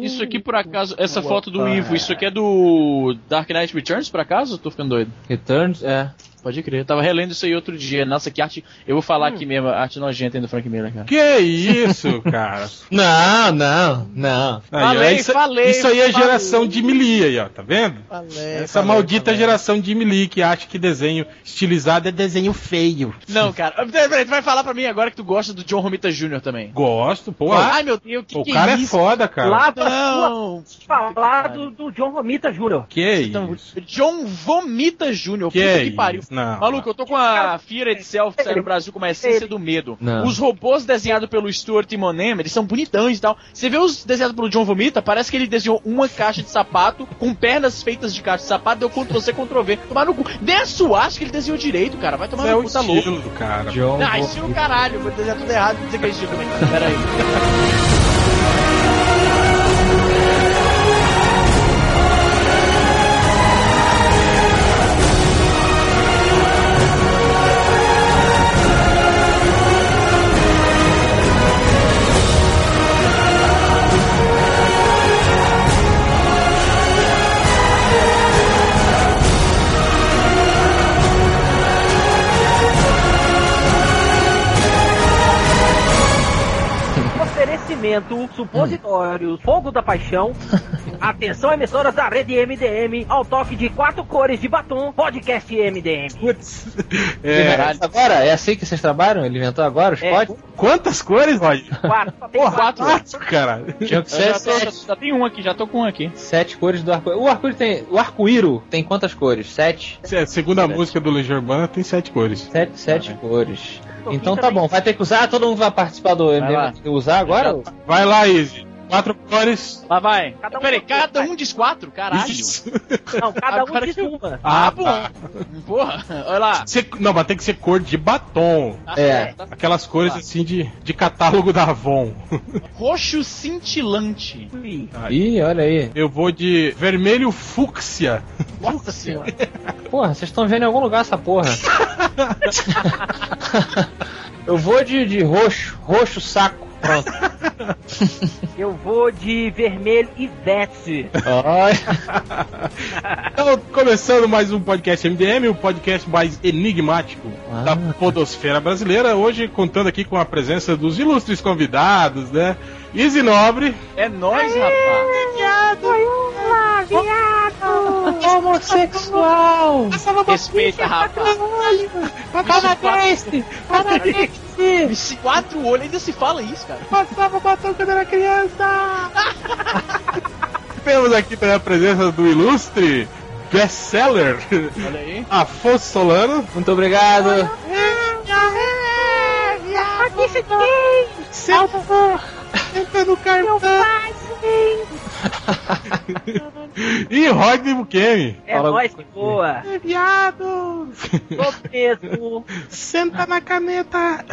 Isso aqui, por acaso, essa foto do Ivo, isso aqui é do Dark Knight Returns, por acaso? Tô ficando doido. Returns, é. Pode crer. Eu tava relendo isso aí outro dia. Nossa, que arte. Eu vou falar aqui mesmo, a arte nojenta aí do Frank Miller, cara. Que isso, cara? Não, não, não. Aí, ó, Falei, isso, falei, isso aí é falei. geração de Mili aí, ó, tá vendo? Falei, Essa maldita geração de Mili que acha que desenho estilizado é desenho feio. Não, cara. Peraí, tu vai falar pra mim agora que tu gosta do John Romita Jr. também. Gosto, pô. Ai, meu Deus, que o que cara é é foda, cara. Lá pra Não! falar do, do John Romita Jr. Que isso? John Vomita Jr. Que Puta que pariu. isso? Não. Maluco, eu tô com a Fear Itself que saiu no Brasil como a essência do medo. Não. Os robôs desenhados pelo Stuart Immonen, eles são bonitões e tal. Você vê os desenhados pelo John Vomita, parece que ele desenhou uma caixa de sapato com pernas feitas de caixa de sapato, deu Ctrl C, Ctrl V. Tomar no cu. Nem a suástica que ele desenhou direito, cara. Vai tomar Isso é no cu, tá louco. estilo do cara. John Ah, estilo caralho. Vou desenhar tudo errado e dizer que é estilo também. Pera aí. Oferecimento, supositórios, fogo da paixão. Atenção, emissoras da rede MDM, ao toque de quatro cores de batom, podcast MDM. Putz. É, É, agora? É assim que vocês trabalham? Ele inventou agora os É. códigos? quantas cores, Roger? Quatro, Porra, quatro. quatro. Quatro, cara. Tinha que ser já, tô, já, sete. já tem um aqui, já tô com um aqui. Sete cores do arco-íris. O arco-íris tem. O arco-íro tem quantas cores? Sete? Se- Segundo a música do Legião Urbana, tem sete cores. Sete, sete cores. Então tá também. bom, vai ter que usar, todo mundo vai participar do. MDM. Vai usar agora? Vai lá, Izzy. Quatro cores. Lá vai. Cada um Peraí, cada um diz quatro? Caralho. Isso. Não, cada Agora um diz uma. Ah, Ah, bom. tá. Porra, olha lá. Ser- não, mas tem que ser cor de batom. Tá É. certo, tá Aquelas cores assim de, de catálogo da Avon. Roxo cintilante. Ui. Ih, olha aí. Eu vou de vermelho fúcsia. Nossa senhora. Porra, vocês estão vendo em algum lugar essa porra. Eu vou de, de roxo, roxo saco. Pronto. Eu vou de vermelho e. Olha. Então, começando mais um podcast MDM, o podcast mais enigmático Ah. da podosfera brasileira. Hoje contando aqui com a presença dos ilustres convidados, né? Izzy Nobre. É nóis, rapaz. Homossexual! Respeita, rapaz. Paranaense! Esse quatro olhos ainda se fala isso, cara. Passava batom quando era criança! Temos aqui também a presença do ilustre best-seller Olha aí. Afonso Solano. Muito obrigado! Senta no cartão. E Rodney Bukemi. É Fala nóis alguma que boa. É viado. Tô mesmo. Senta na caneta.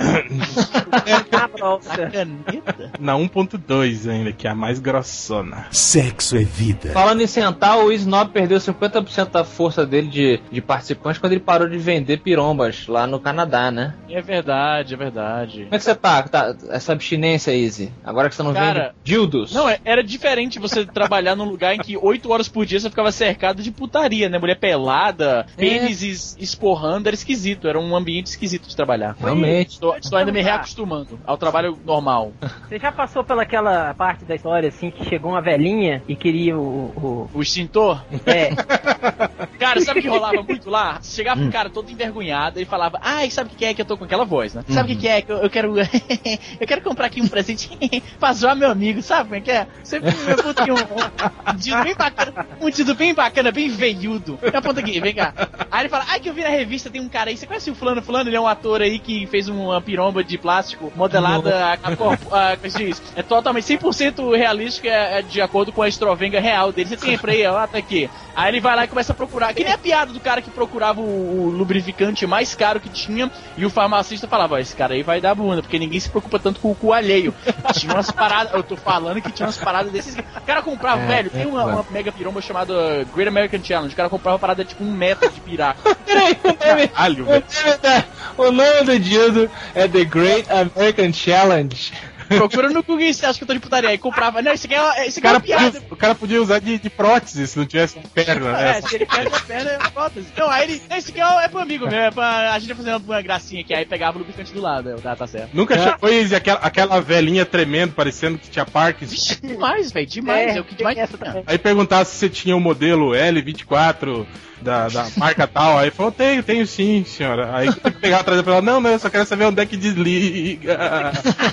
Na bronca. Caneta? Na 1.2 ainda, que é a mais grossona. Sexo é vida. Falando em sentar, o Snob perdeu 50% da força dele de, de participantes quando ele parou de vender pirombas lá no Canadá, né? É verdade, é verdade. Como é que você tá? tá essa abstinência, Easy? Agora que você não Cara, vende dildos? Não, é- era diferente você trabalhar num lugar em que 8 horas por dia você ficava cercado de putaria, né? Mulher pelada, É. pênis es- esporrando, era esquisito, era um ambiente esquisito de trabalhar. Realmente. Estou, estou ainda me reacostumando ao trabalho normal. Você já passou pelaquela parte da história assim que chegou uma velhinha e queria o. o- O extintor? é, Cara, sabe o que rolava muito lá? Chegava um cara todo envergonhado e falava, ai, sabe o que é que eu tô com aquela voz, né? Sabe o que é que eu, eu quero. eu quero comprar aqui um presente pra zoar meu amigo, sabe como é que é? Sempre me puto aqui um, um, bem bacana, um bem bacana, bem veiudo. Aponta aqui, vem cá. Aí ele fala, ai que eu vi na revista, tem um cara aí, você conhece o fulano fulano? Ele é um ator aí que fez uma piromba de plástico modelada a, a, corpo- a, como se diz, é totalmente 100% realística, é, é de acordo com a estrovenga real dele. Você tem pra aí, ó, tá aqui. Aí ele vai lá e começa a procurar, que nem a piada do cara que procurava o, o lubrificante mais caro que tinha e o farmacista falava, ó, esse cara aí vai dar bunda, porque ninguém se preocupa tanto com o cu alheio. Tinha umas paradas, eu tô falando que tinha umas paradas desses. O cara comprava, É, velho, é, tem uma, uma mega piromba chamada Great American Challenge. O cara comprava uma parada tipo um metro de nome, Caralho, velho. o nome do dildo é The Great American Challenge. Procura no Google se acha que eu tô de putaria. Aí comprava. Não, isso aqui é, isso O aqui é cara, uma piada. podia, o cara podia usar de, de prótese se não tivesse uma perna, né? É, se ele perde a perna, é prótese. Não, aí ele. Não, isso aqui é, é pro amigo meu, é pra. A gente ia fazer uma, uma gracinha aqui, aí pegava o lubrificante do lado. Eu, tá, tá certo. Nunca chegou e aquela, aquela velhinha tremendo, parecendo que tinha Parkinson. Vixe, demais, velho, demais. É, o que demais. também. Aí perguntasse se você tinha o modelo L24 da, da marca tal. Aí falou, tenho, tenho sim, senhora. Aí tem que pegar atrás e falar, não, não, eu só quero saber onde é que desliga.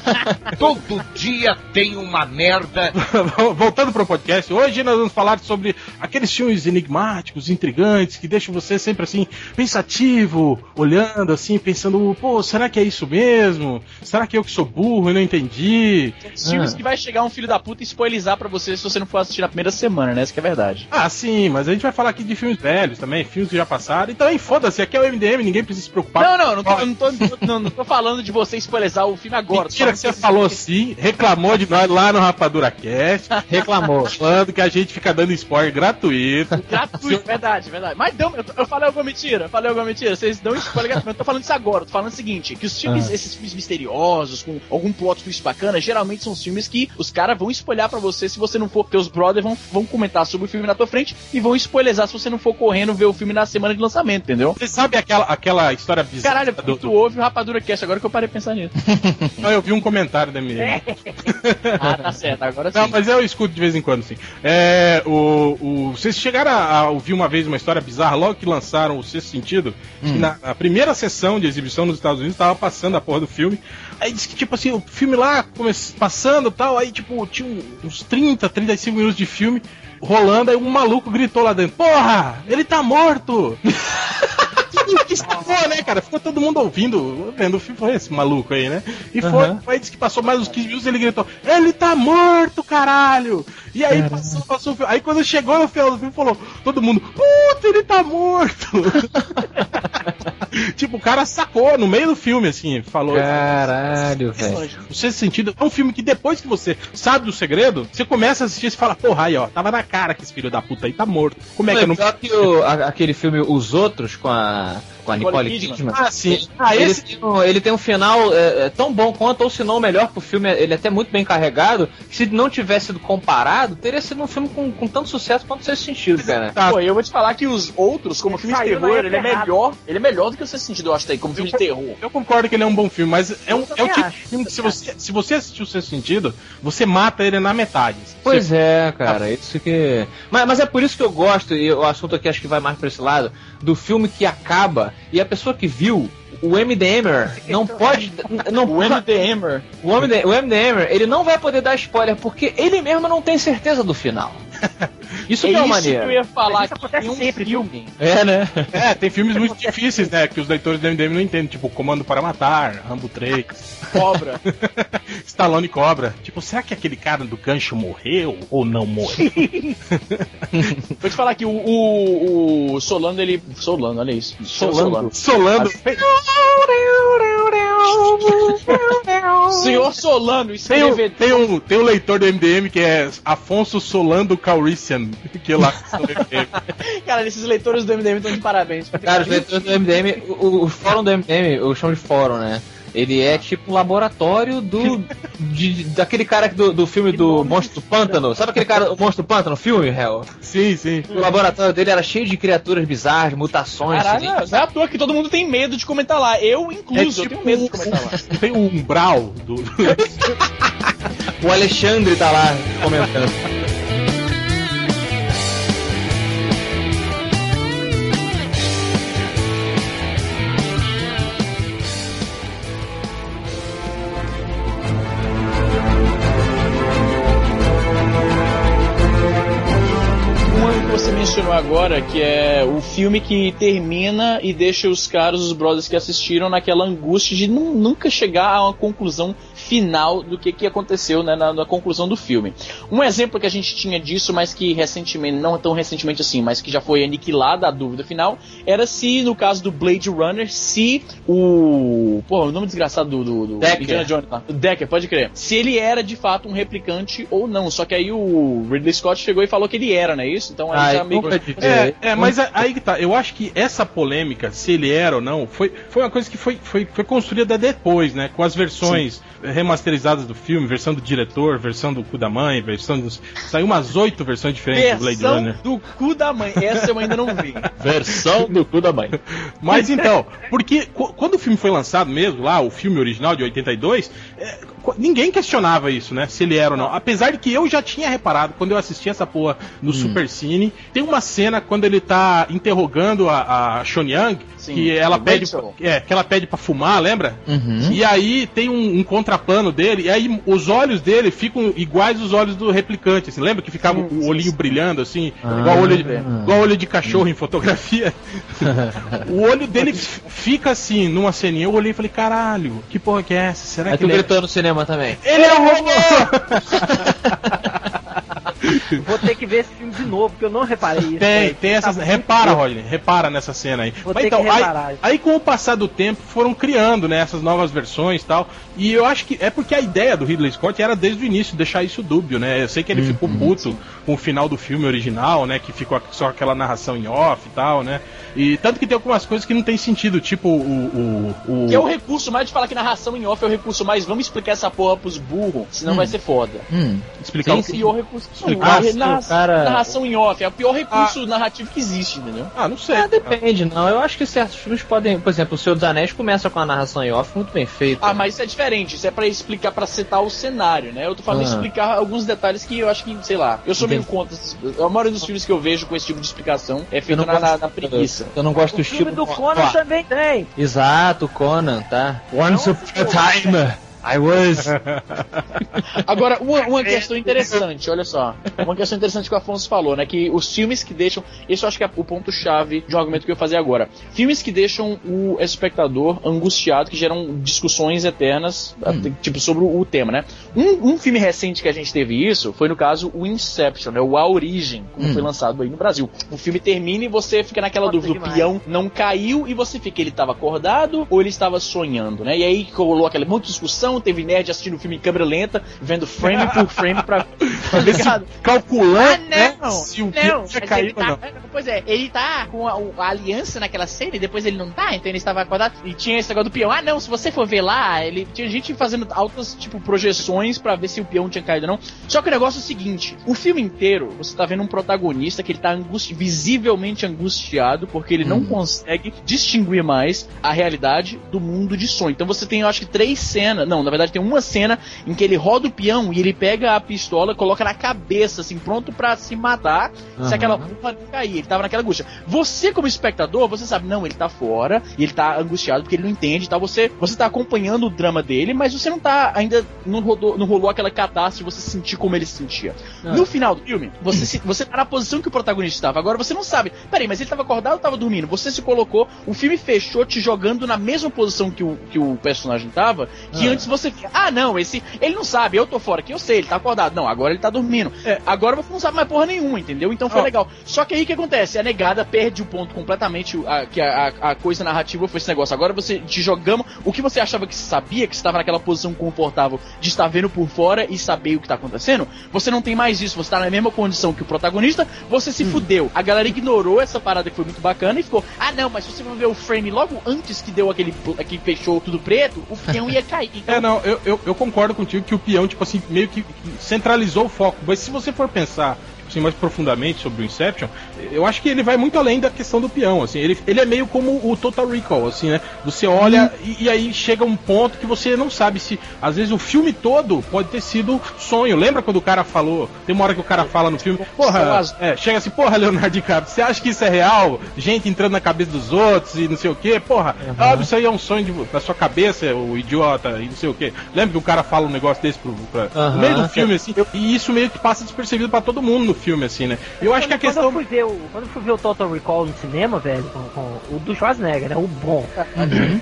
Todo dia tem uma merda. Voltando pro podcast, hoje nós vamos falar sobre aqueles filmes enigmáticos, intrigantes, que deixam você sempre assim, pensativo, olhando assim, pensando, pô, será que é isso mesmo? Será que eu que sou burro e não entendi? Os filmes que vai chegar um filho da puta e spoilizar pra você se você não for assistir na primeira semana, né? Isso que é verdade. Ah, sim, mas a gente vai falar aqui de filmes velhos também, filmes que já passaram. Então aí foda-se, aqui é o MDM, ninguém precisa se preocupar. Não, não, não tô, não tô, não, não tô falando de você spoilizar o filme agora. Mentira que você falou sim, reclamou de nós lá no Rapadura Cast, Reclamou. falando que a gente fica dando spoiler gratuito. Gratuito, verdade, verdade. Mas deu, eu, eu falei alguma mentira, eu falei alguma mentira. Vocês dão spoiler gratuito. Eu tô falando isso agora, eu tô falando o seguinte: que os filmes, Ah. esses filmes misteriosos, com algum plot twist bacana, geralmente são os filmes que os caras vão spoiler pra você se você não for. Teus brothers vão, vão comentar sobre o filme na tua frente e vão spoilerizar se você não for correndo ver o filme na semana de lançamento, entendeu? Você sabe aquela, aquela história bizarra Caralho, do, tu ouve o Rapadura Cast, agora que eu parei de pensar nisso. Não, eu vi um comentário da MDM. ah, tá certo, agora sim. Não, mas eu escuto de vez em quando, sim. É, o, o, vocês chegaram a, a ouvir uma vez uma história bizarra logo que lançaram o Sexto Sentido? Que na, na primeira sessão de exibição nos Estados Unidos tava passando a porra do filme. Aí disse que, tipo assim, o filme lá passando e tal, aí, tipo, tinha uns 30, 35 minutos de filme rolando, aí um maluco gritou lá dentro: Porra, ele tá morto! que estafou, né, cara? Ficou todo mundo ouvindo, vendo o filme, foi esse maluco aí, né? E foi, Aham. aí disse que passou mais uns 15 minutos ele gritou: Ele tá morto, caralho! E aí passou, passou o filme. Aí quando chegou no final do filme, falou: Todo mundo, puta, ele tá morto! tipo, o cara sacou no meio do filme, assim, falou. Caralho, velho. O sexto sentido é um filme que depois que você sabe do segredo, você começa a assistir e fala, porra, aí ó, tava na cara que esse filho da puta aí tá morto. Como é que eu não. Pior que o- a- aquele filme Os Outros com a, uh, com a Nicole Nicole Kidman. Kidman. Ah, sim. Ah, ele, esse. tem um, ele tem um final é, é, tão bom quanto, ou se não melhor, que o filme ele é até muito bem carregado, que se não tivesse sido comparado, teria sido um filme com, com tanto sucesso quanto Sexto Sentido, cara. Tá. Pô, eu vou te falar que os outros, como filme de terror, ele é melhor. Ele é melhor do que o Sexto Sentido, eu acho, aí, como filme de terror. Eu concordo que ele é um bom filme, mas é, um, Eu é o tipo acho, de filme que se você, se você assistir o seu sentido, você mata ele na metade. Pois é, cara, isso que. Mas, mas é por isso que eu gosto, e o assunto aqui acho que vai mais pra esse lado, do filme que acaba e a pessoa que viu. O MDMer não pode. Não, O MDMer. o MD, o MDMer, ele não vai poder dar spoiler porque ele mesmo não tem certeza do final. Isso É que é o isso que maneiro. eu ia falar. Isso que acontece tem um sempre, filme. É, né? É, tem filmes muito difíceis, né? Que os leitores do MDM não entendem, tipo Comando para Matar, Rambo 3, Cobra. Stallone Cobra. Tipo, será que aquele cara do gancho morreu ou não morreu? Vou te falar que o, o, o Solano, ele. Solano, olha isso. Solano. Solando. Senhor Solano, escreve. tem, um, tem um leitor do MDM que é Afonso Solando Caurician, que lá. Cara, esses leitores do MDM estão de parabéns. Cara, os leitores do MDM, o, o fórum do MDM, eu chamo de fórum, né? Ele é tipo um laboratório do. de- daquele cara do, do filme do Monstro do Pântano. Sabe aquele cara, o Monstro do Pântano, filme, Hell? Sim, sim. O laboratório dele era cheio de criaturas bizarras, mutações. Caralho, assim. não é à toa que todo mundo tem medo de comentar lá. Eu, incluso, eu tenho medo de comentar lá. Tem um umbral do. O Alexandre tá lá comentando. Mencionou agora, que é o filme que termina e deixa os caras, os brothers que assistiram, naquela angústia de nu- nunca chegar a uma conclusão final do que, que aconteceu né, na, na conclusão do filme. Um exemplo que a gente tinha disso, mas que recentemente, não tão recentemente assim, mas que já foi aniquilada a dúvida final, era se, no caso do Blade Runner, se o. Pô, o nome desgraçado do, do, do Decker. Indiana Jones lá. Decker, pode crer. Se ele era de fato um replicante ou não. Só que aí o Ridley Scott chegou e falou que ele era, não é isso? Então aí Ah, já meio que. disse. É, é, mas a- aí que tá. Eu acho que essa polêmica, se ele era ou não, foi, foi uma coisa que foi, foi, foi construída depois, né? Com as versões remasterizadas do filme, versão do diretor, versão do cu da mãe, versão dos. Saiu umas oito versões diferentes do Blade Versão Runner. do cu da mãe. Essa eu ainda não vi. Versão do cu da mãe. Mas então, porque qu- quando o filme foi lançado mesmo, lá, o filme original de 82, é, qu- ninguém questionava isso, né? Se ele era ou não. Apesar de que eu já tinha reparado, quando eu assisti essa porra no Super Cine, tem uma cena quando ele tá interrogando a, a Sean Young, Sim, que ela pede. Rachel. É, que ela pede pra fumar, lembra? Uhum. E aí tem um, um contraplano dele, e aí os olhos dele ficam iguais os olhos do replicante, assim, lembra que ficava o olhinho brilhando, assim, igual olho de, igual olho de cachorro em fotografia? o olho dele fica assim, numa ceninha, eu olhei e falei, caralho, que porra que é essa? Será Aí que tu ele é... gritou no cinema também. Ele é um robô! Vou ter que ver esse filme de novo, porque eu não reparei isso. Tem, velho. tem Tá essas. muito repara. Rodney, repara nessa cena aí. Vou Mas ter então, que aí, reparar. aí com o passar do tempo foram criando, né, essas novas versões e tal. E eu acho que é porque a ideia do Ridley Scott era desde o início deixar isso dúbio, né? Eu sei que ele ficou puto com o final do filme original, né? Que ficou só aquela narração em off e tal, né? E tanto que tem algumas coisas que não tem sentido, tipo o. o, o... Que é o recurso mais de falar que narração em off é o recurso mais. Vamos explicar essa porra pros burros, senão vai ser foda. Hum. explicar sim, o sim. Pior recurso. Explicar, Sim, narra- cara- Narração em off é o pior recurso narrativo que existe, entendeu? Ah, não sei. Ah, depende, não. Eu acho que certos filmes podem. Por exemplo, o Senhor dos Anéis começa com a narração em off muito bem feita. Ah, mas isso é diferente. Isso é pra explicar, pra setar o cenário, né? Eu tô falando Ah. explicar alguns detalhes que eu acho que, sei lá, eu sou meio contra. A maioria dos filmes que eu vejo com esse tipo de explicação é feito na, gosto- na- na preguiça. Eu não gosto do O filme estilo. do Conan também tem. Exato, Conan, tá? Once upon a time, I was. Agora, uma, uma questão interessante, olha só. Uma questão interessante que o Afonso falou, né? Que os filmes que deixam. Esse eu acho que é o ponto-chave de um argumento que eu ia fazer agora. Filmes que deixam o espectador angustiado, que geram discussões eternas, tipo, sobre o, tema, né? Um, um filme recente que a gente teve isso foi, no caso, o Inception, né? O A Origem, como foi lançado aí no Brasil. O filme termina e você fica naquela Nossa, dúvida: o peão não caiu e você fica, ele estava acordado ou ele estava sonhando, né? E aí rolou aquela muita discussão, teve nerd assistindo o filme em câmera lenta, vendo frame por frame pra, tá ligado? Calculando, Ah, né? não! Se o não, Pio tinha caído ele ou não. tá, Pois é, ele tá com a, a aliança naquela cena e depois ele não tá, então ele estava acordado. E tinha esse negócio do peão. Ah, não, se você for ver lá, ele tinha gente fazendo altas, tipo, projeções pra ver se o peão tinha caído ou não. Só que o negócio é o seguinte: o filme inteiro, você tá vendo um protagonista que ele tá angusti visivelmente angustiado, porque ele não consegue distinguir mais a realidade do mundo de sonho. Então você tem, eu acho que, três cenas. Não, na verdade, tem uma cena em que ele roda o peão e ele pega a pistola, coloca na cabeça, assim, pronto pra se matar se Aham. aquela não cair. Ele tava naquela angústia. Você, como espectador, você sabe, não, ele tá fora e ele tá angustiado porque ele não entende e tal. Você, você tá acompanhando o drama dele, mas você não tá ainda. Não, rodou, não rolou aquela catástrofe de você sentir como ele se sentia. Ah. No final do filme, você, se, você tá na posição que o protagonista estava. Agora você não sabe. Peraí, mas ele tava acordado ou tava dormindo? Você se colocou, o filme fechou te jogando na mesma posição que o, que o personagem tava, que Ah. antes você via, ah, não, esse. Ele não sabe, eu tô fora aqui, eu sei, ele tá acordado. Não, agora ele tá dormindo. É. Agora você não sabe mais porra nenhuma, entendeu? Então foi Ó. legal. Só que aí o que acontece? A negada perde o ponto completamente, a, que a, a- coisa narrativa foi esse negócio. Agora você te jogamos o que você achava que sabia, que estava naquela posição confortável de estar vendo por fora e saber o que tá acontecendo. Você não tem mais isso, você tá na mesma condição que o protagonista, você Hum. se fudeu. A galera ignorou essa parada que foi muito bacana e ficou, ah não, mas se você for ver o frame logo antes que deu aquele que fechou tudo preto, o peão ia cair. Então, É, não, eu, eu, eu concordo contigo que o peão, tipo assim, meio que centralizou o foco. Mas se você for pensar assim, mais profundamente sobre o Inception, eu acho que ele vai muito além da questão do peão, assim, ele, ele é meio como o Total Recall, assim, né? Você olha e, e aí chega um ponto que você não sabe se, às vezes, o filme todo pode ter sido sonho. Lembra quando o cara falou, tem uma hora que o cara fala no filme, porra, é, chega assim, porra, Leonardo DiCaprio, você acha que isso é real? Gente entrando na cabeça dos outros e não sei o que, porra, óbvio, isso aí é um sonho de, da sua cabeça, o idiota e não sei o que. Lembra que o cara fala um negócio desse pro, pra, Aham. no meio do filme, assim, e isso meio que passa despercebido pra todo mundo no filme, assim, né? Eu acho que a Quando questão. eu fui ver o, quando eu fui ver o Total Recall no cinema, velho, com, com o do Schwarzenegger, né? O bom.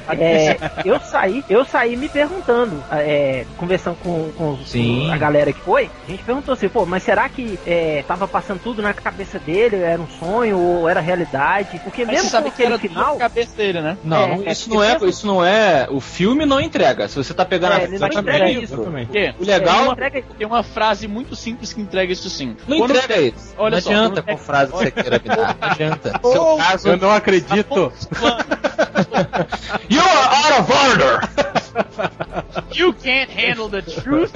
É, eu saí, eu saí me perguntando, é, conversando com, com Sim. a galera que foi, a gente perguntou assim, pô, mas será que é, tava passando tudo na cabeça dele, era um sonho ou era realidade? Porque mesmo você sabe com que era final, cabeça dele, né? Não, É, não, é, isso não é, porque- isso não é. O filme não entrega. Se você tá pegando É, a ele não exatamente entrega isso. Exatamente. O legal é, entrega- tem uma frase muito simples que entrega isso sim. não Quando- entrega isso. olha não só, adianta com frase que você queira me dar. Não adianta. Oh, Seu caso. Eu não acredito. You are out of order! You can't handle the truth.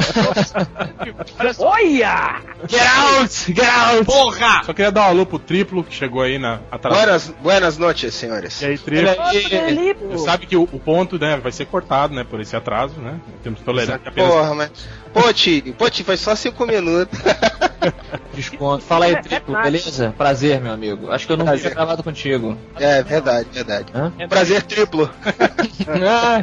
Olha. Olha! Get out! Get out! Porra! Só queria dar um alô pro triplo que chegou aí na atrás. Buenas, buenas noches, senhores. E aí, triplo. Olha aí. Ali, Você sabe que o, o ponto, né, vai ser cortado, né, por esse atraso, né? Temos tolerância apenas. Porra, mas. Pô, Tio, pô, Tio, foi só cinco minutos. Desconto. Fala aí, É, triplo, é beleza? Prazer, meu amigo. Acho que eu nunca Prazer. tinha gravado contigo. É, verdade, verdade. Hã? Prazer triplo. Ah,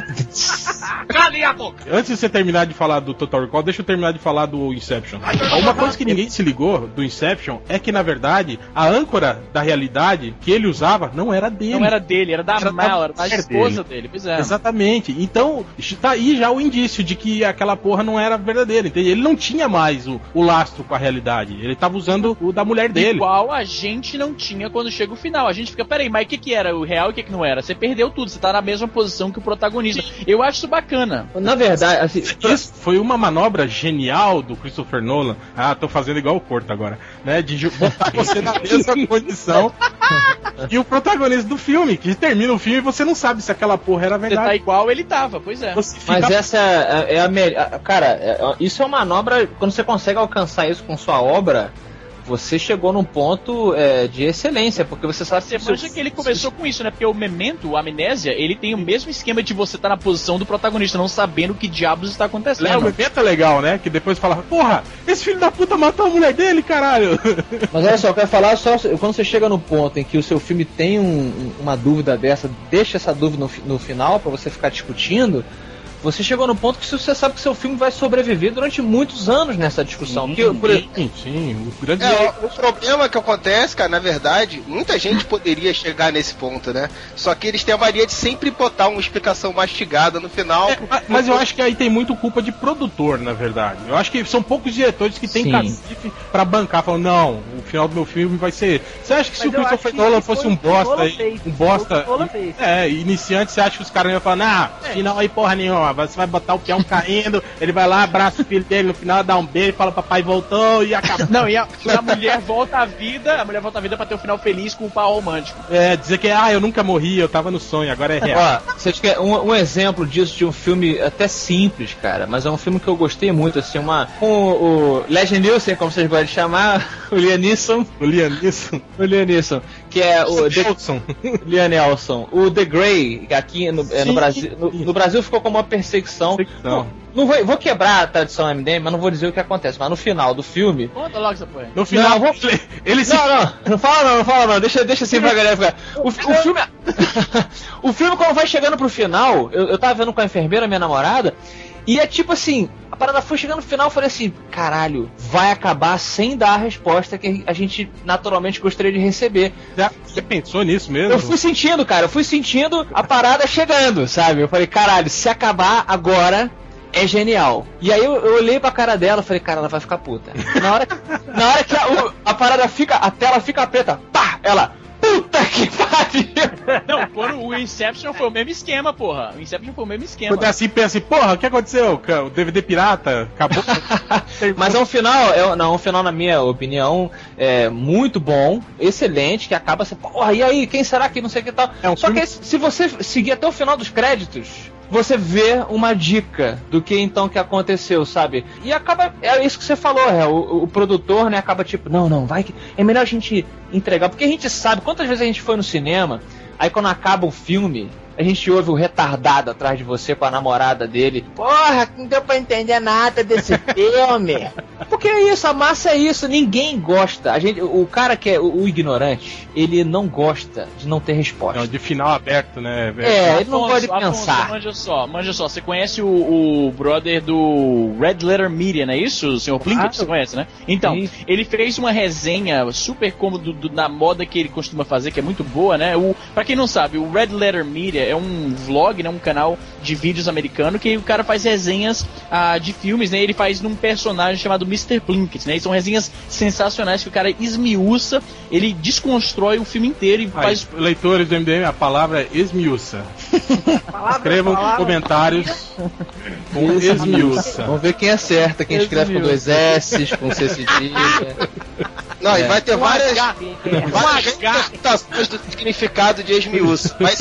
Cale a boca! Antes de você terminar de falar do Total Recall, deixa eu terminar de falar do Inception. Uma coisa que ninguém se ligou do Inception é que, na verdade, a âncora da realidade que ele usava não era dele. Não era dele, era da Era da Mal, era da esposa dele. Pois é. Exatamente. Então, tá aí já o indício de que aquela porra não era verdadeira, entende? Ele não tinha mais o, o lastro com a realidade. Ele tava usando o da mulher dele. Igual a gente não tinha quando chega o final. A gente fica, peraí, mas o que, que era o real e o que, que não era? Você perdeu tudo, você tá na mesma posição que o protagonista. Eu acho isso bacana. na verdade, assim, Isso foi uma manobra genial do Christopher Nolan. Ah, tô fazendo igual o Corto agora, né? De botar você na mesma condição que o protagonista do filme, que termina o filme e você não sabe se aquela porra era Você tá verdade. igual ele tava, pois é. Fica Mas essa é, é a melhor. Cara, é- isso é uma manobra. Quando você consegue alcançar isso com sua obra, você chegou num ponto é, de excelência, porque você sabe Você que manja que ele começou com isso, né? Porque o Memento, o Amnésia, ele tem o mesmo esquema de você estar na posição do protagonista, não sabendo o que diabos está É, o acontecendo. momento é legal, né? Que depois fala, porra, esse filho da puta matou a mulher dele, caralho. Mas olha só, eu quero falar só quando você chega no ponto em que o seu filme tem um- um- uma dúvida dessa, deixa essa dúvida no, no final pra você ficar discutindo. Você chegou no ponto que você sabe que seu filme vai sobreviver durante muitos anos nessa discussão. Porque, por- Sim, sim, o grande É, o, o problema que acontece, cara, na verdade, muita gente poderia chegar nesse ponto, né? Só que eles têm a mania de sempre botar uma explicação mastigada no final. É, ma- mas eu acho que aí tem muito culpa de produtor, na verdade. Eu acho que são poucos diretores que têm Sim. cacife pra bancar, falando, não, o final do meu filme vai ser. Você acha que se Mas o eu Christopher Nolan fosse um o o bosta aí, um bosta. O o. É, iniciante, você acha que os caras iam falar, nah, final aí porra nenhuma, você vai botar o peão caindo, ele vai lá, abraça o filho dele no final, dá um beijo, fala papai voltou e acabou. Não, e a, a mulher volta à vida, a mulher volta à vida pra ter um final feliz com o pau romântico. É, dizer que, ah, eu nunca morri, eu tava no sonho, agora é real. Ó, vocês querem um, um exemplo disso de um filme até simples, cara, mas é um filme que eu gostei muito, assim, uma. Com o Leslie Nielsen, como vocês podem chamar, o Liam Neeson, O Liam Neeson. o Liam Neeson, que é o The, Wilson. Liam Nelson, o The Grey, que aqui no, é, no. Brasil, no, no Brasil ficou como uma perseguição. Perseguição. Não, não vou, vou quebrar a tradição MDM, mas não vou dizer o que acontece. Mas no final do filme, Conta logo essa porra. No final, Não, vou- ele, se Não, não, não fala não, não fala não, deixa, deixa assim pra galera ficar. O, o filme. o filme, quando vai chegando pro final, eu, eu tava vendo com a enfermeira, minha namorada, e é tipo assim, parada foi chegando no final, eu falei assim, caralho, vai acabar sem dar a resposta que a gente naturalmente gostaria de receber. Já, você pensou nisso mesmo? Eu fui sentindo, cara, eu fui sentindo a parada chegando, sabe? Eu falei, caralho, se acabar agora. É genial. E aí eu, eu olhei pra cara dela e falei, cara, ela vai ficar puta. Na hora, na hora que a, a parada fica, a tela fica preta, pá! Ela, puta que pariu! Não, quando o Inception foi o mesmo esquema, porra. O Inception foi o mesmo esquema. Quando é assim, pensa assim, porra, o que aconteceu? O DVD pirata acabou. Mas é um final, é, não, é um final, na minha opinião, é muito bom, excelente, que acaba assim, porra, e aí, quem será que não sei o que tal? É um Só filme- que se você seguir até o final dos créditos, você vê uma dica do que então que aconteceu, sabe? E acaba, é isso que você falou, é, o, o produtor, né, acaba tipo, não, não, vai que é melhor a gente entregar, porque a gente sabe, quantas vezes a gente foi no cinema, aí quando acaba o filme, a gente ouve o retardado atrás de você com a namorada dele. Porra, não deu pra entender nada desse filme. Porque é isso, a massa é isso, ninguém gosta. A gente, o cara que é o, o ignorante, ele não gosta de não ter resposta. Não, de final aberto, né? velho? É, ele não Afonso, pode Afonso, pensar. Manja só, manja só. Você conhece o, o brother do Red Letter Media, não é isso? O senhor Plinkett, você conhece, né? Então, Sim. ele fez uma resenha super cômodo do- da moda que ele costuma fazer, que é muito boa, né? O, pra quem não sabe, o Red Letter Media é um vlog, né? Um canal de vídeos americano que o cara faz resenhas ah, de filmes, né? Ele faz num personagem chamado Mr. Plinkett, né? E são resenhas sensacionais que o cara esmiuça, ele desconstrói o filme inteiro e Aí, faz leitores do MDM, a palavra é esmiuça. Palavra, Escrevam palavra. comentários com esmiuça. Vamos ver quem acerta, quem escreve com dois S, com C cedilha. Não, e É. vai ter várias, H. várias interpretações do significado de Esmiúço. Mas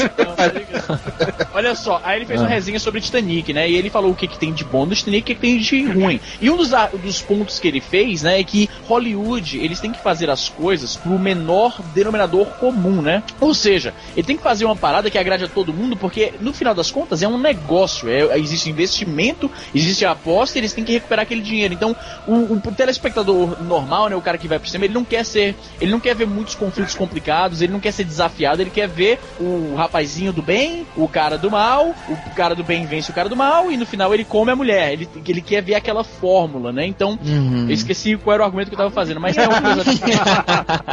Olha só, aí ele fez uma resenha sobre Titanic, né? E ele falou o que, que tem de bom do Titanic e o que, que tem de ruim. E um dos, dos pontos que ele fez, né, é que Hollywood, eles têm que fazer as coisas pro menor denominador comum, né? Ou seja, ele tem que fazer uma parada que agrade a todo mundo, porque no final das contas é um negócio. É, existe investimento, existe a aposta eles têm que recuperar aquele dinheiro. Então, o, o telespectador normal, né, o cara que vai pro cinema, ele não quer ser, ele não quer ver muitos conflitos complicados, ele não quer ser desafiado, ele quer ver o rapazinho do bem, o cara do mal, o cara do bem vence o cara do mal e no final ele come a mulher. Ele, ele quer ver aquela fórmula, né? Então, Uhum. eu esqueci qual era o argumento que eu tava fazendo, mas é uma coisa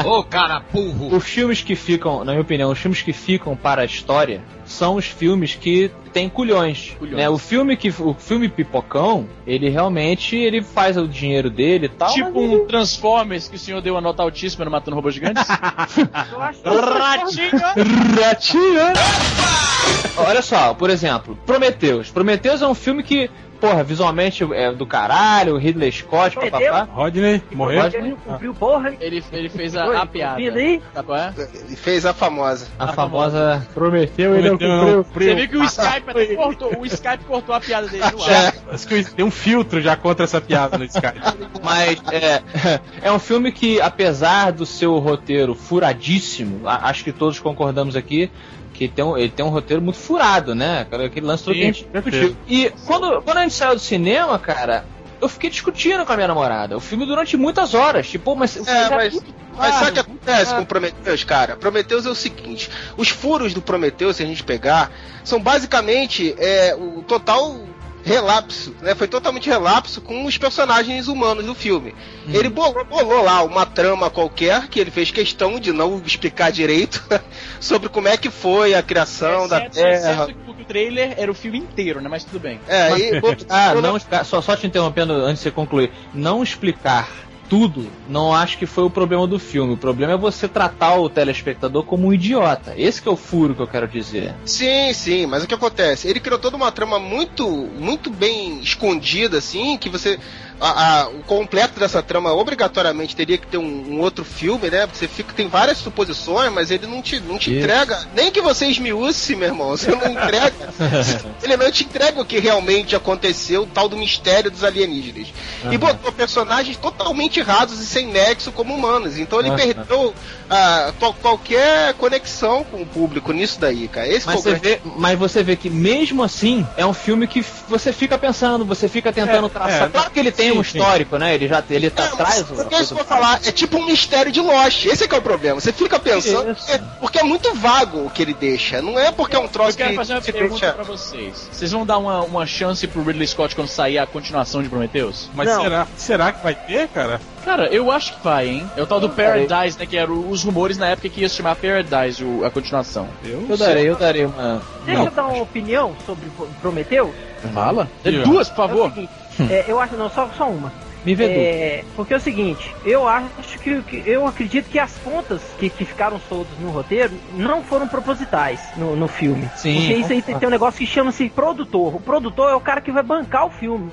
Ô, cara burro. Os filmes que ficam, na minha opinião, os filmes que ficam para a história são os filmes que têm culhões. Culhões. Né? O filme que o filme pipocão, ele realmente ele faz o dinheiro dele e tal. tipo um Transformers que o senhor deu uma nota altíssima no Matando Robôs Gigantes. Eu acho Ratinho! Ratinho. Olha só, por exemplo, Prometheus. Prometheus é um filme que, porra, visualmente é do caralho, Ridley Scott, papapá. Rodney, morreu? Ele não cumpriu porra. Ele, ele fez a, Oi, a piada. é? ele fez a famosa. A famosa Prometeu, Prometeu, Você viu que o Skype até cortou, o Skype cortou a piada dele no ar. É, acho que tem um filtro já contra essa piada no Skype. Mas é, é um filme que, apesar do seu roteiro furadíssimo, a- acho que todos concordamos aqui que tem um, ele tem um roteiro muito furado, né? Aquele lance todo Sim, que a gente discutiu. E quando, quando a gente saiu do cinema, cara, eu fiquei discutindo com a minha namorada. O filme durante muitas horas. Tipo, mas. É, mas, mas sabe o que acontece com o Prometheus, cara? Prometheus é o seguinte: os furos do Prometheus, se a gente pegar, são basicamente é, o total relapso, né? Foi totalmente relapso com os personagens humanos do filme. Ele bolou, bolou lá uma trama qualquer que ele fez questão de não explicar direito sobre como é que foi a criação da Exceto- Terra. exceto que o trailer era o filme inteiro, né? Mas tudo bem. É, e, Ah, não, explicar- só, só te interrompendo antes de você concluir. Não explicar tudo, não acho que foi o problema do filme. O problema é você tratar o telespectador como um idiota. Esse que é o furo que eu quero dizer. Sim, sim, mas o que acontece? Ele criou toda uma trama muito, muito bem escondida, assim, que você. A- a- o completo dessa trama obrigatoriamente teria que ter um, um outro filme, né? Você fica, tem várias suposições, mas ele não te, não te Isso. entrega. Nem que você esmiúce, meu irmão, você não entrega. ele não te entrega o que realmente aconteceu, o tal do mistério dos alienígenas. E botou personagens totalmente rasos e sem nexo como humanos. Então ele Aham. perdeu to- qualquer conexão com o público nisso daí, cara. Esse Mas você, grande vê, mas você vê que mesmo assim é um filme que você fica pensando, você fica tentando É, traçar. é, claro que ele tem sim, um sim. histórico, né? Ele já ele tá É, atrás. mas, porque isso que eu vou falar, é tipo um mistério de Lost. Esse é que é o problema. Você fica pensando, é- porque é muito vago o que ele deixa. Não é porque é um Eu troço quero que fazer uma se pergunta deixa. pra vocês. Vocês vão dar uma, uma chance pro Ridley Scott quando sair a continuação de Prometheus? Mas Não. será, será que vai ter, cara? Cara, eu acho que vai, hein? É o tal do Paradise, né? Que eram os rumores na época que ia se chamar Paradise, o- a continuação. Eu Eu darei, eu darei uma. Deixa Não. eu dar uma opinião sobre Pro- Prometeu. Fala. Duas, por É o favor. seguinte, é, eu acho, não, só, só uma. Me vê. É, porque é o seguinte, eu acho que, eu acredito que as pontas que, que ficaram soltas no roteiro não foram propositais no, no filme. Sim. Porque isso aí tem, tem um negócio que chama-se produtor. O produtor é o cara que vai bancar o filme,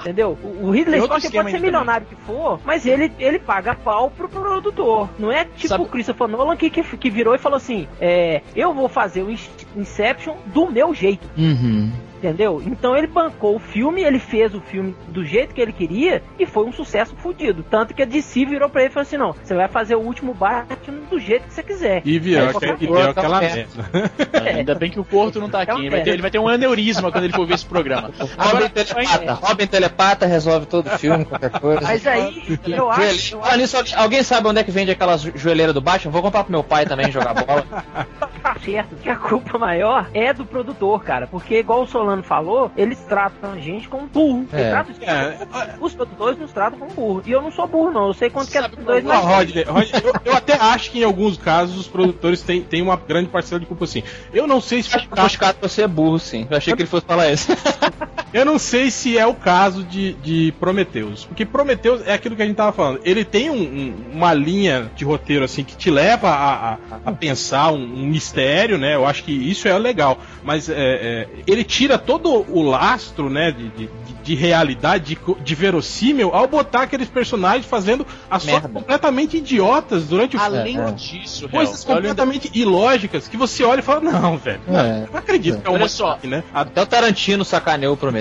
entendeu? O, o Ridley Scott pode ser milionário que for, mas ele, ele paga pau pro produtor. Não é tipo Sabe- o Christopher Nolan que, que, que virou e falou assim: é, eu vou fazer o Inception do meu jeito. Uhum. Entendeu? Então ele bancou o filme, ele fez o filme do jeito que ele queria e foi um sucesso fodido. Tanto que a DC virou pra ele e falou assim: não, você vai fazer o último Batman do jeito que você quiser. E e virou aquela merda. É, Ainda bem que o Corto não tá aqui. Ele vai, ter, ele vai ter um aneurisma quando ele for ver esse programa. Robin Telepata. Robin Telepata resolve todo o filme, qualquer coisa. Mas aí, eu acho. Eu Fala nisso, alguém sabe onde é que vende aquelas joelheiras do Batman? Vou comprar pro meu pai também jogar bola. tá certo que a culpa maior é do produtor, cara. Porque, igual o Solano falou, eles tratam a gente como burro. Eles É. tratam os- É, Os produtores nos tratam como burro. E eu não sou burro, não. Eu sei quanto que é Sabe dois mais Rodney, Rodney, eu, eu até acho que em alguns casos os produtores têm, têm uma grande parcela de culpa assim. Eu não sei se Acho que o Moscato você é burro, sim. Eu achei que ele fosse falar isso. Eu não sei se é o caso de, de Prometheus. Porque Prometheus é aquilo que a gente tava falando. Ele tem um- um- uma linha de roteiro assim que te leva a, a- a pensar um, um mistério, né? Eu acho que isso é legal. Mas é, é, ele tira todo o lastro, né? De, de, de- de realidade, de, de verossímil, ao botar aqueles personagens fazendo ações completamente idiotas durante o filme. Além É, é. disso, Coisas olha- completamente ilógicas que você olha e fala, não, velho. É. Eu não acredito que é uma Olha só. né? Até o Tarantino sacaneou o Prometheus.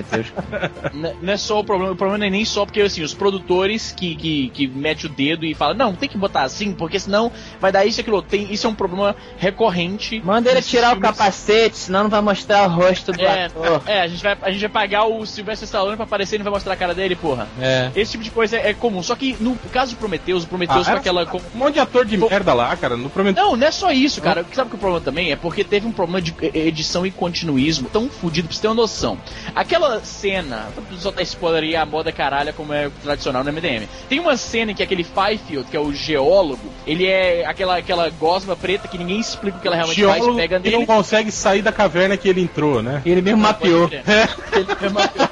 N- Não é só o problema, o problema não é nem só porque assim, os produtores que, que, que metem o dedo e falam, não, tem que botar assim, porque senão vai dar isso e aquilo. Tem, isso é um problema recorrente. Manda ele tirar o filmes. capacete, senão não vai mostrar o rosto do É, ator. é, a gente, vai, a gente vai pagar o Sylvester Stallone pra aparecer e não vai mostrar a cara dele, porra. É. Esse tipo de coisa é, é comum. Só que no caso de Prometheus, o Prometheus Ah, com é? aquela. com- Um monte de ator de merda lá, cara. No Prometheus. Não, não é só isso, cara. Sabe o que o problema também? É porque teve um problema de edição e continuismo tão fudido pra você ter uma noção. Aquela cena, vou só dar spoiler aí, a moda caralha, como é tradicional no MDM. Tem uma cena em que aquele Fifield, que é o geólogo, ele é aquela, aquela gosma preta que ninguém explica o que ela realmente faz, geólogo pega que nele. não consegue sair da caverna que ele entrou, né? Ele mesmo mapeou. Ele mapeou.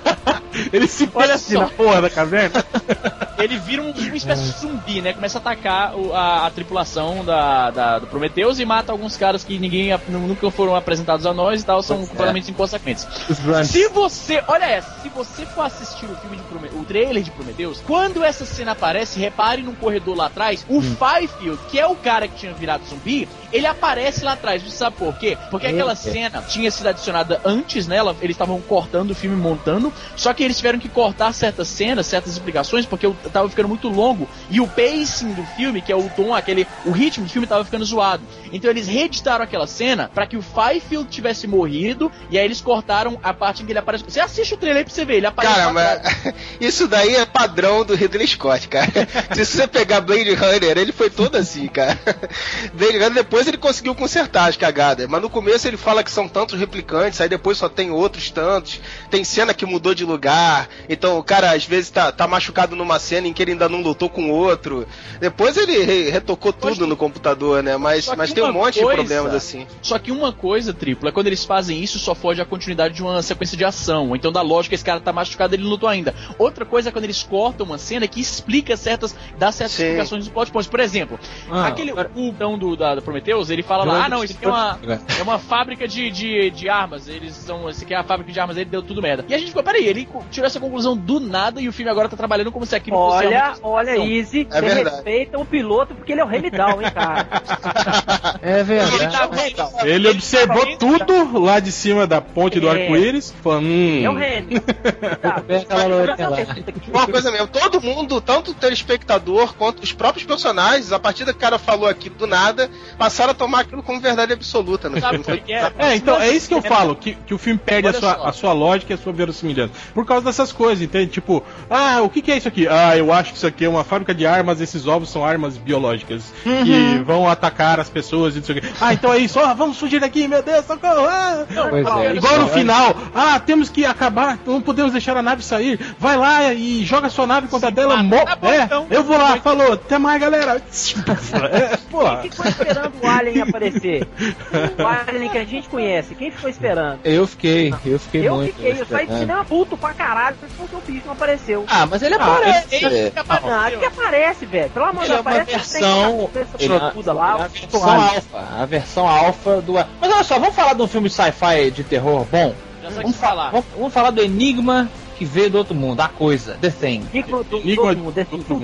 Ele se Olha olha assim na porra da caverna. ele vira um, uma espécie de zumbi, né? Começa a atacar o- a, a tripulação da, da- do Prometheus e mata alguns caras que ninguém nunca foram apresentados a nós e tal, são é. completamente inconsequentes. Se você, olha essa, se você for assistir o filme de Prome- o trailer de Prometheus, quando essa cena aparece, repare num corredor lá atrás, o Fifield, que é o cara que tinha virado zumbi, ele aparece lá atrás. Você sabe por quê? Porque aquela Eita. cena tinha sido adicionada antes nela, eles estavam cortando o filme montando, só que eles tiveram que cortar certas cenas, certas explicações, porque tava ficando muito longo e o pacing do filme, que é o tom, aquele, o ritmo do filme tava ficando zoado. Então eles reeditaram aquela cena pra que o Fifield tivesse morrido e aí eles cortaram a parte em que ele aparece. Você assiste o trailer aí pra você ver, ele aparece Cara, mas isso daí é padrão do Ridley Scott, cara. Se você pegar Blade Runner, ele foi todo assim, cara. Blade Runner depois ele conseguiu consertar as cagadas, mas no começo ele fala que são tantos replicantes, aí depois só tem outros tantos. Tem cena que mudou de lugar, então o cara às vezes tá, tá machucado numa cena em que ele ainda não lutou com outro. Depois ele re- retocou tudo no computador, né? Mas, mas tem um monte coisa- de problemas assim. Só que uma coisa, tripla, é quando eles fazem isso, só foge a continuidade de uma sequência de ação. Então, da lógica, esse cara tá machucado, ele não lutou ainda. Outra coisa é quando eles cortam uma cena que explica certas, dá certas Sim. explicações dos plot points. Por exemplo, Ah, aquele o então do, da, do Prometheus, ele fala lá, ah, não, isso aqui é uma, é uma fábrica de, de, de armas. Eles são. Esse aqui é a fábrica de armas, ele deu tudo merda. E a gente ficou, peraí, ele tirou essa conclusão do nada e o filme agora tá trabalhando como se aquilo fosse Olha, realmente- olha, Não. Easy, É você verdade. respeita o piloto porque ele é o Remidal, hein, cara. É Ele verdade. tá vendo. Ele observou tudo lá de cima da ponte do É. arco-íris, falando, hum, É. Tá. Uma coisa mesmo, todo mundo, tanto o telespectador quanto os próprios personagens, a partir do que o cara falou aqui do nada, passaram a tomar aquilo como verdade absoluta no Sabe filme. por que é? É, então é isso que eu falo, que, que o filme perde a sua, a sua lógica e a sua verossimilhança. Por causa dessas coisas, entende? Tipo, ah, o que, que é isso aqui? Ah, eu acho que isso aqui é uma fábrica de armas, esses ovos são armas biológicas que vão atacar as pessoas e não sei o quê. Ah, então é isso, ó, vamos fugir daqui, meu Deus, socorro! Ah! Pois Não, é. Igual só, no final, ah, temos que acabar, não podemos deixar a nave sair. Vai lá e joga sua nave contra dela. mata. Mo Tá bom, é, então. eu vou lá, falou, até mais, galera. É, pô, Quem ficou esperando o Alien aparecer? O Alien que a gente conhece, quem ficou esperando? Eu fiquei, eu fiquei Eu muito. fiquei, eu saí de esperando. cinema puto pra caralho porque o bicho não apareceu. Ah, mas ele Ah, aparece. Ele é. que apareceu. Não, que aparece, velho. Pelo amor de Ele é Deus, uma aparece versão. essa Ele é ele é lá. a versão alfa. A versão alfa do. Mas olha só, vamos falar de um filme sci-fi de terror bom? Já o Vamos que falar. Vamos, vamos falar do Enigma que veio do outro mundo, a coisa, The Thing. Enigma do, Enigma todo mundo.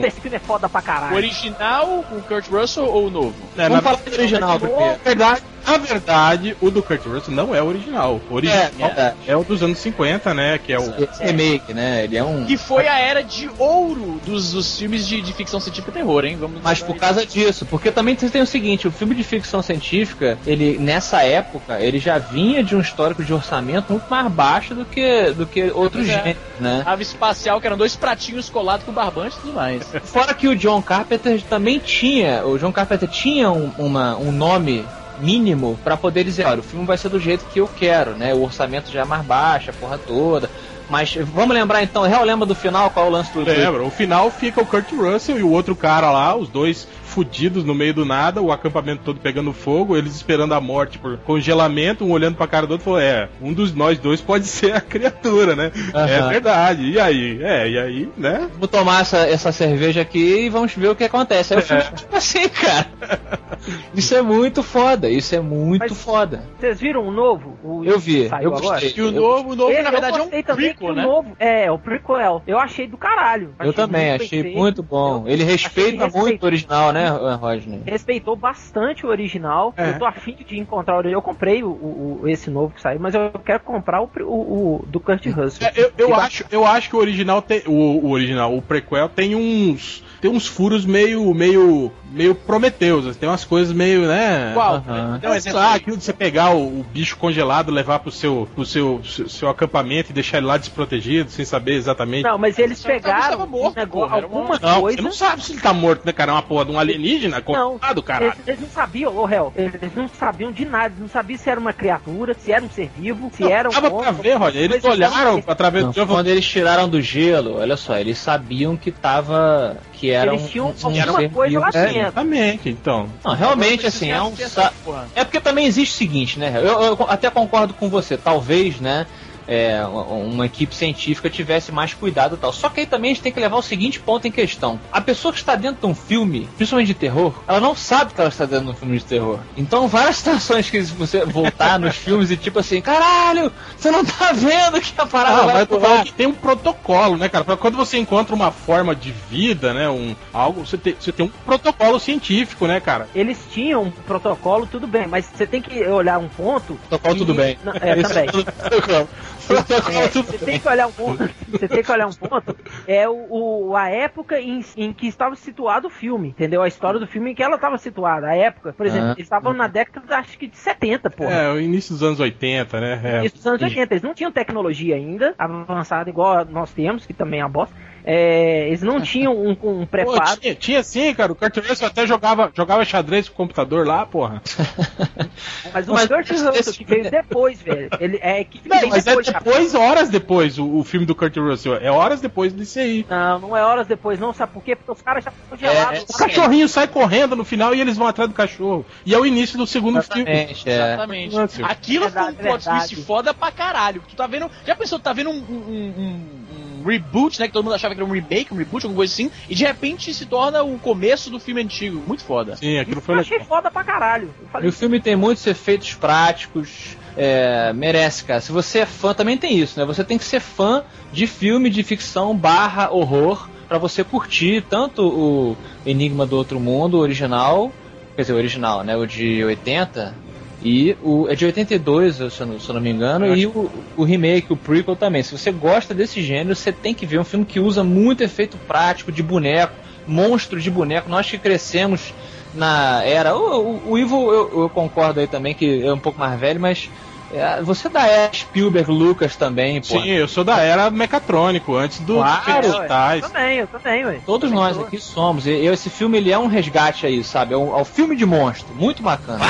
Esse, do- filme é foda pra O caralho. original com o Kurt Russell ou o novo? é, Vamos falar do original primeiro. na verdade, na verdade, o do Kurt Russell não é o original. O original É, é, o dos anos 50, né? Que é o. Esse remake, né? Ele é um. Que foi a era de ouro dos, dos filmes de, de ficção científica e terror, hein? Vamos Mas por causa disso, porque também você tem o seguinte, o filme de ficção científica, ele nessa época, ele já vinha de um histórico de orçamento muito mais baixo do que do que outros é. gêneros, né? Ave espacial, que eram dois pratinhos colados com barbante e tudo mais. Fora que o John Carpenter também tinha, o John Carpenter tinha um, uma, um nome mínimo pra poder dizer, olha, o filme vai ser do jeito que eu quero, né? O orçamento já é mais baixo, a porra toda. Mas vamos lembrar então, real lembra do final qual é o lance do Lembra? O final fica o Kurt Russell e o outro cara lá, os dois fudidos no meio do nada, o acampamento todo pegando fogo, eles esperando a morte por congelamento, um olhando pra cara do outro e falou: É, um dos nós dois pode ser a criatura, né? Aham. É verdade. E aí? É, e aí, né? Vamos tomar essa, essa cerveja aqui e vamos ver o que acontece. Aí eu fiz tipo assim, cara. Isso é muito foda, isso é muito Mas- foda. Vocês viram o novo? O Eu vi, que saiu eu gostei. E o novo, o novo Ele- na verdade, é eu um prequel, o né? novo, é, o prequel. Eu achei do caralho. Eu também, muito achei muito bom. Ele respeita Achei muito o original, né, Rodney? Respeitou bastante o original. É. Eu tô afim de encontrar o original. Eu comprei o, o- esse novo que saiu, mas eu quero comprar o, o- o do Kurt Russell. É, eu, eu acho, eu acho que o original tem. O, o original, o prequel, tem uns. Tem uns furos meio. meio. meio Prometeus. assim, Tem umas coisas meio, né? Qual? Um É, sei exemplo aquilo de você pegar o, o bicho congelado, levar pro seu, pro seu, seu, seu acampamento e deixar ele lá desprotegido, sem saber exatamente. Não, mas eles pegaram tava morto, negócio, porra, uma- alguma Não, coisa. você não sabe se ele tá morto, né, cara? É uma porra de um alienígena Não, congelado, caralho. eles, eles não sabiam, ô réu, eles não sabiam de nada, eles não sabiam se era uma criatura, se era um ser vivo, se Não, era um. dava pra ver, Roger. Eles olharam através Não, do quando eles tiraram do gelo, olha só, eles sabiam que tava. que era Eles um, tinham um, um alguma coisa lá É, dentro. exatamente, então. Não, realmente, assim, é um. É porque também existe o seguinte, né? Eu, eu até concordo com você. Talvez, né? É, uma equipe científica tivesse mais cuidado e tal. Só que aí também a gente tem que levar o seguinte ponto em questão. A pessoa que está dentro de um filme, principalmente de terror, ela não sabe que ela está dentro de um filme de terror. Então, várias situações que você voltar nos filmes e tipo assim, caralho, você não tá vendo que a parada Ah, vai pular. tem um protocolo, né, cara? Pra quando você encontra uma forma de vida, né, um algo, você tem, você tem um protocolo científico, né, cara? Eles tinham um protocolo, tudo bem, mas você tem que olhar um ponto. Protocolo, e- tudo bem. Não, é, também. É É, você tem que olhar um ponto. Você tem que olhar um ponto. É o, o- a época em, em que estava situado o filme, entendeu? A história do filme em que ela estava situada. A época, por exemplo, Ah. eles estavam na década acho que de 70, porra. É, o início dos anos 80, né? É. Isso dos anos 80. Eles não tinham tecnologia ainda avançada igual nós temos, que também é uma bosta. É, eles não tinham um, um Pô, preparo. tinha, tinha sim, cara. O Kurt Russell até jogava, jogava xadrez com o computador lá, porra. Mas o esse- Russell, que veio depois, velho. Ele é que Não, mas é depois, cara. depois, horas depois, o, o filme do Kurt Russell. É horas depois desse aí. Não, não é horas depois, não. Sabe por quê? Porque os caras já estão congelados. É, O cachorrinho sai correndo no final e eles vão atrás do cachorro. E é o início do segundo filme. Exatamente, é. Exatamente. Aquilo foi um Verdade, plot twist verdade. foda pra caralho. Tu tá vendo. Já pensou, tu tá vendo um, um- um- um reboot, né? Que todo mundo achava que era um remake, um reboot, alguma coisa assim, e de repente se torna o começo do filme antigo. Muito foda. Sim, aquilo foi Eu legal. achei foda pra caralho. Eu E o filme tem muitos efeitos práticos. é, merece, cara. Se você é fã, também tem isso, né? Você tem que ser fã de filme de ficção barra horror pra você curtir tanto o Enigma do Outro Mundo, o original, quer dizer, o original, né? O de 80 e o é de 82, se eu não, se eu não me engano, Eu e o, o remake, o prequel também. Se você gosta desse gênero, você tem que ver um filme que usa muito efeito prático de boneco, monstro de boneco. Nós que crescemos na era. O, o, o Ivo, eu, eu concordo aí também, que é um pouco mais velho, mas é, você da era Spielberg, Lucas também, pô. Sim, eu sou da era mecatrônico, antes do Claro. É, digitais. Eu também, eu também, ué. Todos Também nós aqui somos. E, e esse filme ele é um resgate aí, sabe? É um, é um filme de monstro. Muito bacana.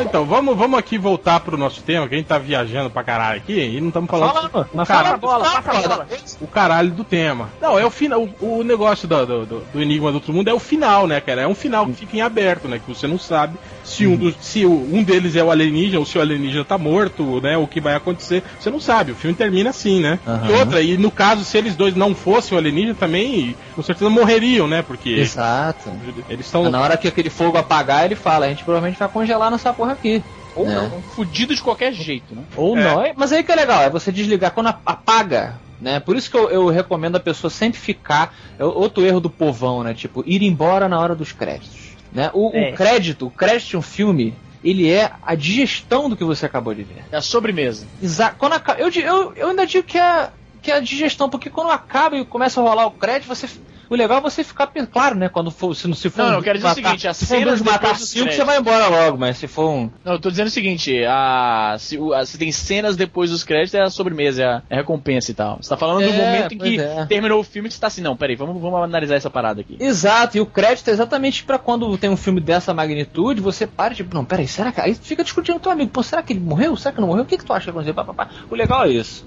Então, vamos, vamos aqui voltar pro nosso tema, que a gente tá viajando pra caralho aqui e não estamos falando Fala, o, mas cara- Passa a bola, bola. o caralho do tema. Não, é o final. O, o negócio do, do, do- do Enigma do Outro Mundo é o final, né, cara? É um final que fica em aberto, né? Que você não sabe se um, dos, se o- um deles é o alienígena ou se o alienígena tá morto, né? O que vai acontecer. Você não sabe. O filme termina assim, né? Aham. E outra, e no caso, se eles dois não fossem o alienígena, também com certeza morreriam, né? Porque Exato. eles estão. Na hora que aquele fogo apagar, ele fala: a gente provavelmente vai congelar nessa porra aqui. Ou É. não, fudido de qualquer jeito, né? Ou É. não. Mas aí que é legal, é você desligar quando a- apaga. Né? Por isso que eu, eu recomendo a pessoa sempre ficar. É outro erro do povão, né? Tipo, ir embora na hora dos créditos. Né? O, o É. crédito, o crédito de um filme, ele é a digestão do que você acabou de ver. É a sobremesa. Exato. Quando aca- eu, eu, eu ainda digo que é, que é a digestão, porque quando acaba e começa a rolar o crédito, você. O legal é você ficar. Claro, né? Quando for. Se, não- se for Não, um não, eu quero dizer o matar- seguinte, as se for um matar cinco, você vai embora logo, mas se for um. Não, eu tô dizendo o seguinte, a, se, o- a- se tem cenas depois dos créditos, é a sobremesa, é a, é a recompensa e tal. Você tá falando do É, momento em que é. terminou o filme que você tá assim, não, peraí, vamos, vamos analisar essa parada aqui. Exato, e o crédito é exatamente pra quando tem um filme dessa magnitude, você para tipo, não, peraí, será que. Aí fica discutindo com teu amigo, pô, será que ele morreu? Será que não morreu? O que, que tu acha que aconteceu? Pá, pá, pá. O legal é isso.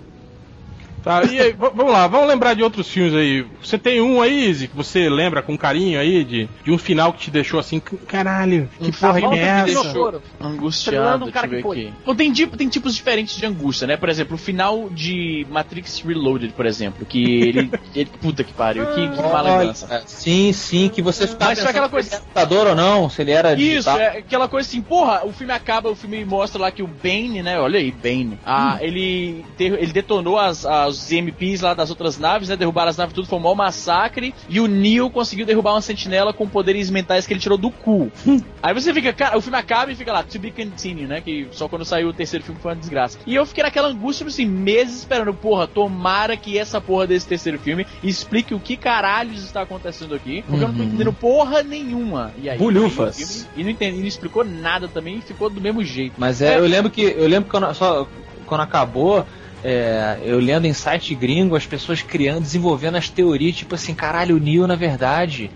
Tá, e aí, vamos lá, vamos lembrar de outros filmes aí. Você tem um aí, Izzy, que você lembra com carinho aí, de, de um final que te deixou assim, "C- caralho, que porra volta é de essa? Angustiado, Treinando um deixa cara eu ver aqui. Tem, tem tipos diferentes de angústia, né? Por exemplo, o final de Matrix Reloaded, por exemplo, que ele. ele puta que pariu, que, que. Olha, sim, sim, que você ficava Mas aquela coisa- se ele era computador ou não, se ele era Isso, digital. é aquela coisa assim, porra, o filme acaba, o filme mostra lá que o Bane, né? Olha aí, Bane. Ah, ele, ter- ele detonou as, as MPs lá das outras naves, né? Derrubaram as naves tudo, foi um maior massacre. E o Neo conseguiu derrubar uma sentinela com poderes mentais que ele tirou do cu. aí você fica, cara, o filme acaba e fica lá, to be continued, né? Que só quando saiu o terceiro filme foi uma desgraça. E eu fiquei naquela angústia, tipo assim, meses esperando, porra, tomara que essa porra desse terceiro filme explique o que caralhos está acontecendo aqui. Porque eu não tô Uhum. entendendo porra nenhuma. E aí, Bulhufas. E não, entendi, não explicou nada também ficou do mesmo jeito. Mas é, eu lembro que eu lembro que só, quando acabou, é, eu lendo em site gringo, as pessoas criando, desenvolvendo as teorias, tipo assim, caralho, o Neo na verdade,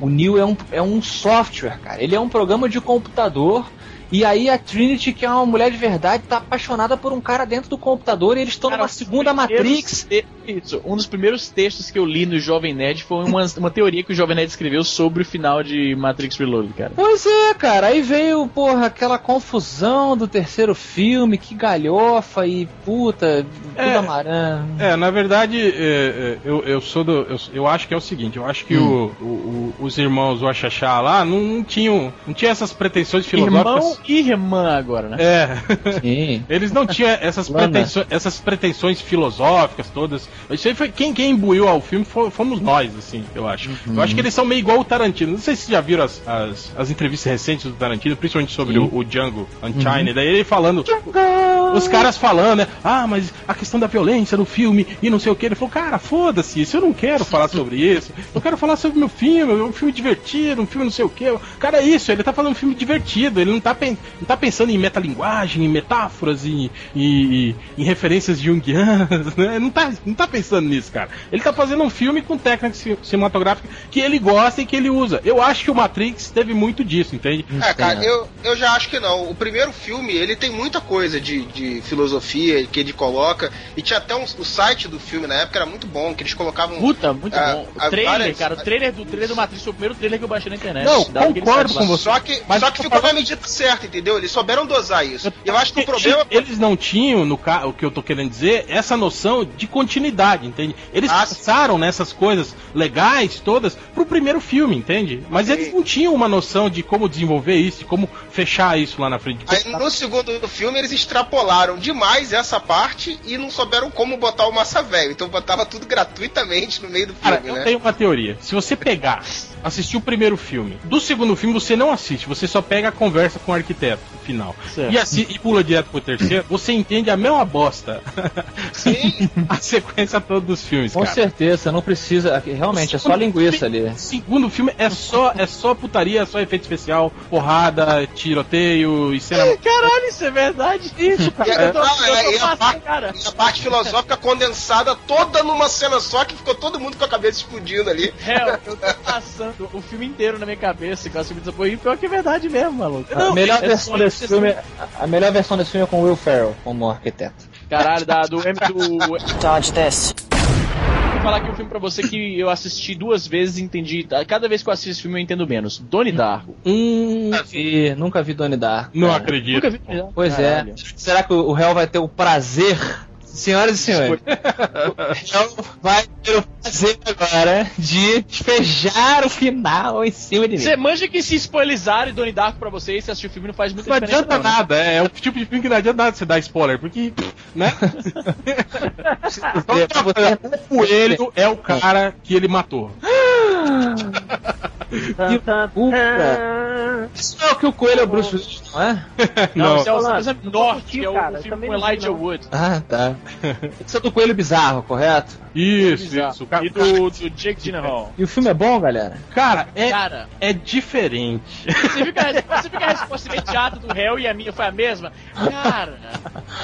o Neo é um, é um software, cara. Ele é um programa de computador. E aí a Trinity, que é uma mulher de verdade, tá apaixonada por um cara dentro do computador e eles estão numa segunda Matrix. te- Isso, um dos primeiros textos que eu li no Jovem Nerd foi uma, uma teoria que o Jovem Nerd escreveu sobre o final de Matrix Reloaded, cara. Pois é, cara. Aí veio, porra, aquela confusão do terceiro filme, que galhofa e puta, tudo É. amarelo. É, na verdade, é, é, eu, eu sou do. Eu, eu acho que é o seguinte, eu acho que o, o- o- os irmãos Wachachá lá não, não tinham. Não tinha essas pretensões filosóficas. Irmão irmã agora, né? É. Sim. Eles não tinham essas, pretensões, essas pretensões filosóficas todas. Isso aí foi quem, quem imbuiu ao filme fo- fomos nós, assim, eu acho. Eu acho que eles são meio igual o Tarantino. Não sei se vocês já viram as, as, as entrevistas recentes do Tarantino, principalmente sobre o, o Django Unchained. Daí ele falando. Os caras falando, né? Ah, mas a questão da violência no filme e não sei o que. Ele falou, cara, foda-se, isso eu não quero falar sobre isso. Eu quero falar sobre meu filme, um filme divertido, um filme não sei o que. Cara, é isso, ele tá fazendo um filme divertido, ele não tá, pen- não tá pensando em metalinguagem, em metáforas e, e, e em referências junguianas, né? Não tá, não tá pensando nisso, cara. Ele tá fazendo um filme com técnica ci- cinematográfica que ele gosta e que ele usa. Eu acho que o Matrix teve muito disso, entende? É, cara, eu, eu já acho que não. O primeiro filme, ele tem muita coisa de, de filosofia que ele coloca. E tinha até um, o site do filme na época, era muito bom, que eles colocavam. Puta, muito Ah, bom. ah, O trailer, várias- cara, o trailer do trailer do Matrix foi o primeiro trailer que eu baixei na internet. Não, concordo com você. Só que, Mas só que ficou na medida certa, entendeu? Eles souberam dosar isso. E eu acho que o problema. Eles não tinham, no ca... o que eu tô querendo dizer, essa noção de continuidade, entende? Eles Ah, passaram nessas coisas legais todas pro primeiro filme, entende? Mas eles não tinham uma noção de como desenvolver isso, de como fechar isso lá na frente. Aí no segundo filme eles extrapolaram demais essa parte e não souberam como botar o massa velho. Então botava tudo gratuitamente no meio do filme, Cara, eu né? tenho uma teoria. Se você pegar, assistir o primeiro filme, do segundo filme você não assiste, você só pega a conversa com o arquiteto final. Certo. E, assi- e pula direto pro terceiro, você entende a mesma bosta. Sim. a sequência toda dos filmes, Com cara. certeza, não precisa. Realmente, é só linguiça ali. Segundo filme é só é só putaria, é só efeito especial, porrada, tiroteio e cena. Caralho, isso é verdade. Isso, E a, Eu tô- não, eu tô é- e a parte, cara. e a parte filosófica condensada toda numa cena só que ficou todo mundo com a cabeça explodindo ali. Hell, eu tô passando o filme inteiro na minha cabeça com a subida dessa porra. E pior que é verdade mesmo, maluco. a melhor é versão só desse filme, a melhor versão desse filme é com Will Ferrell como arquiteto. Caralho, da, do M do. Dodge this. Vou falar aqui um filme pra você que eu assisti duas vezes e entendi. Cada vez que eu assisto esse filme eu entendo menos. Donnie Darko. Hum, Nunca vi, nunca vi Donnie Darko. não cara. acredito. Nunca vi Donnie Darko. Pois Caralho. é. Será que o réu vai ter o prazer, senhoras e senhores, o réu vai ter o prazer agora de despejar o final em cima de mim. Você manja que se spoilizarem Donnie Darko pra vocês, se assistir o filme não faz muita Não diferença. adianta não, né? nada, é, é o tipo de filme que não adianta nada você dar spoiler, porque, né? É, pra você- o coelho é o cara que ele matou. Tan. Isso não é o que o coelho é o Bruce Willis, não é? Não, Não. isso é o Sam North, que é o cara, filme com Elijah não. Wood. Ah, tá. Isso é do coelho bizarro, correto? Isso, isso. Cara, E do, do Jake Gyllenhaal. E o filme é bom, galera? cara, é, Cara, é diferente. você viu, que a, você viu que a resposta imediata do réu e a minha foi a mesma? Cara,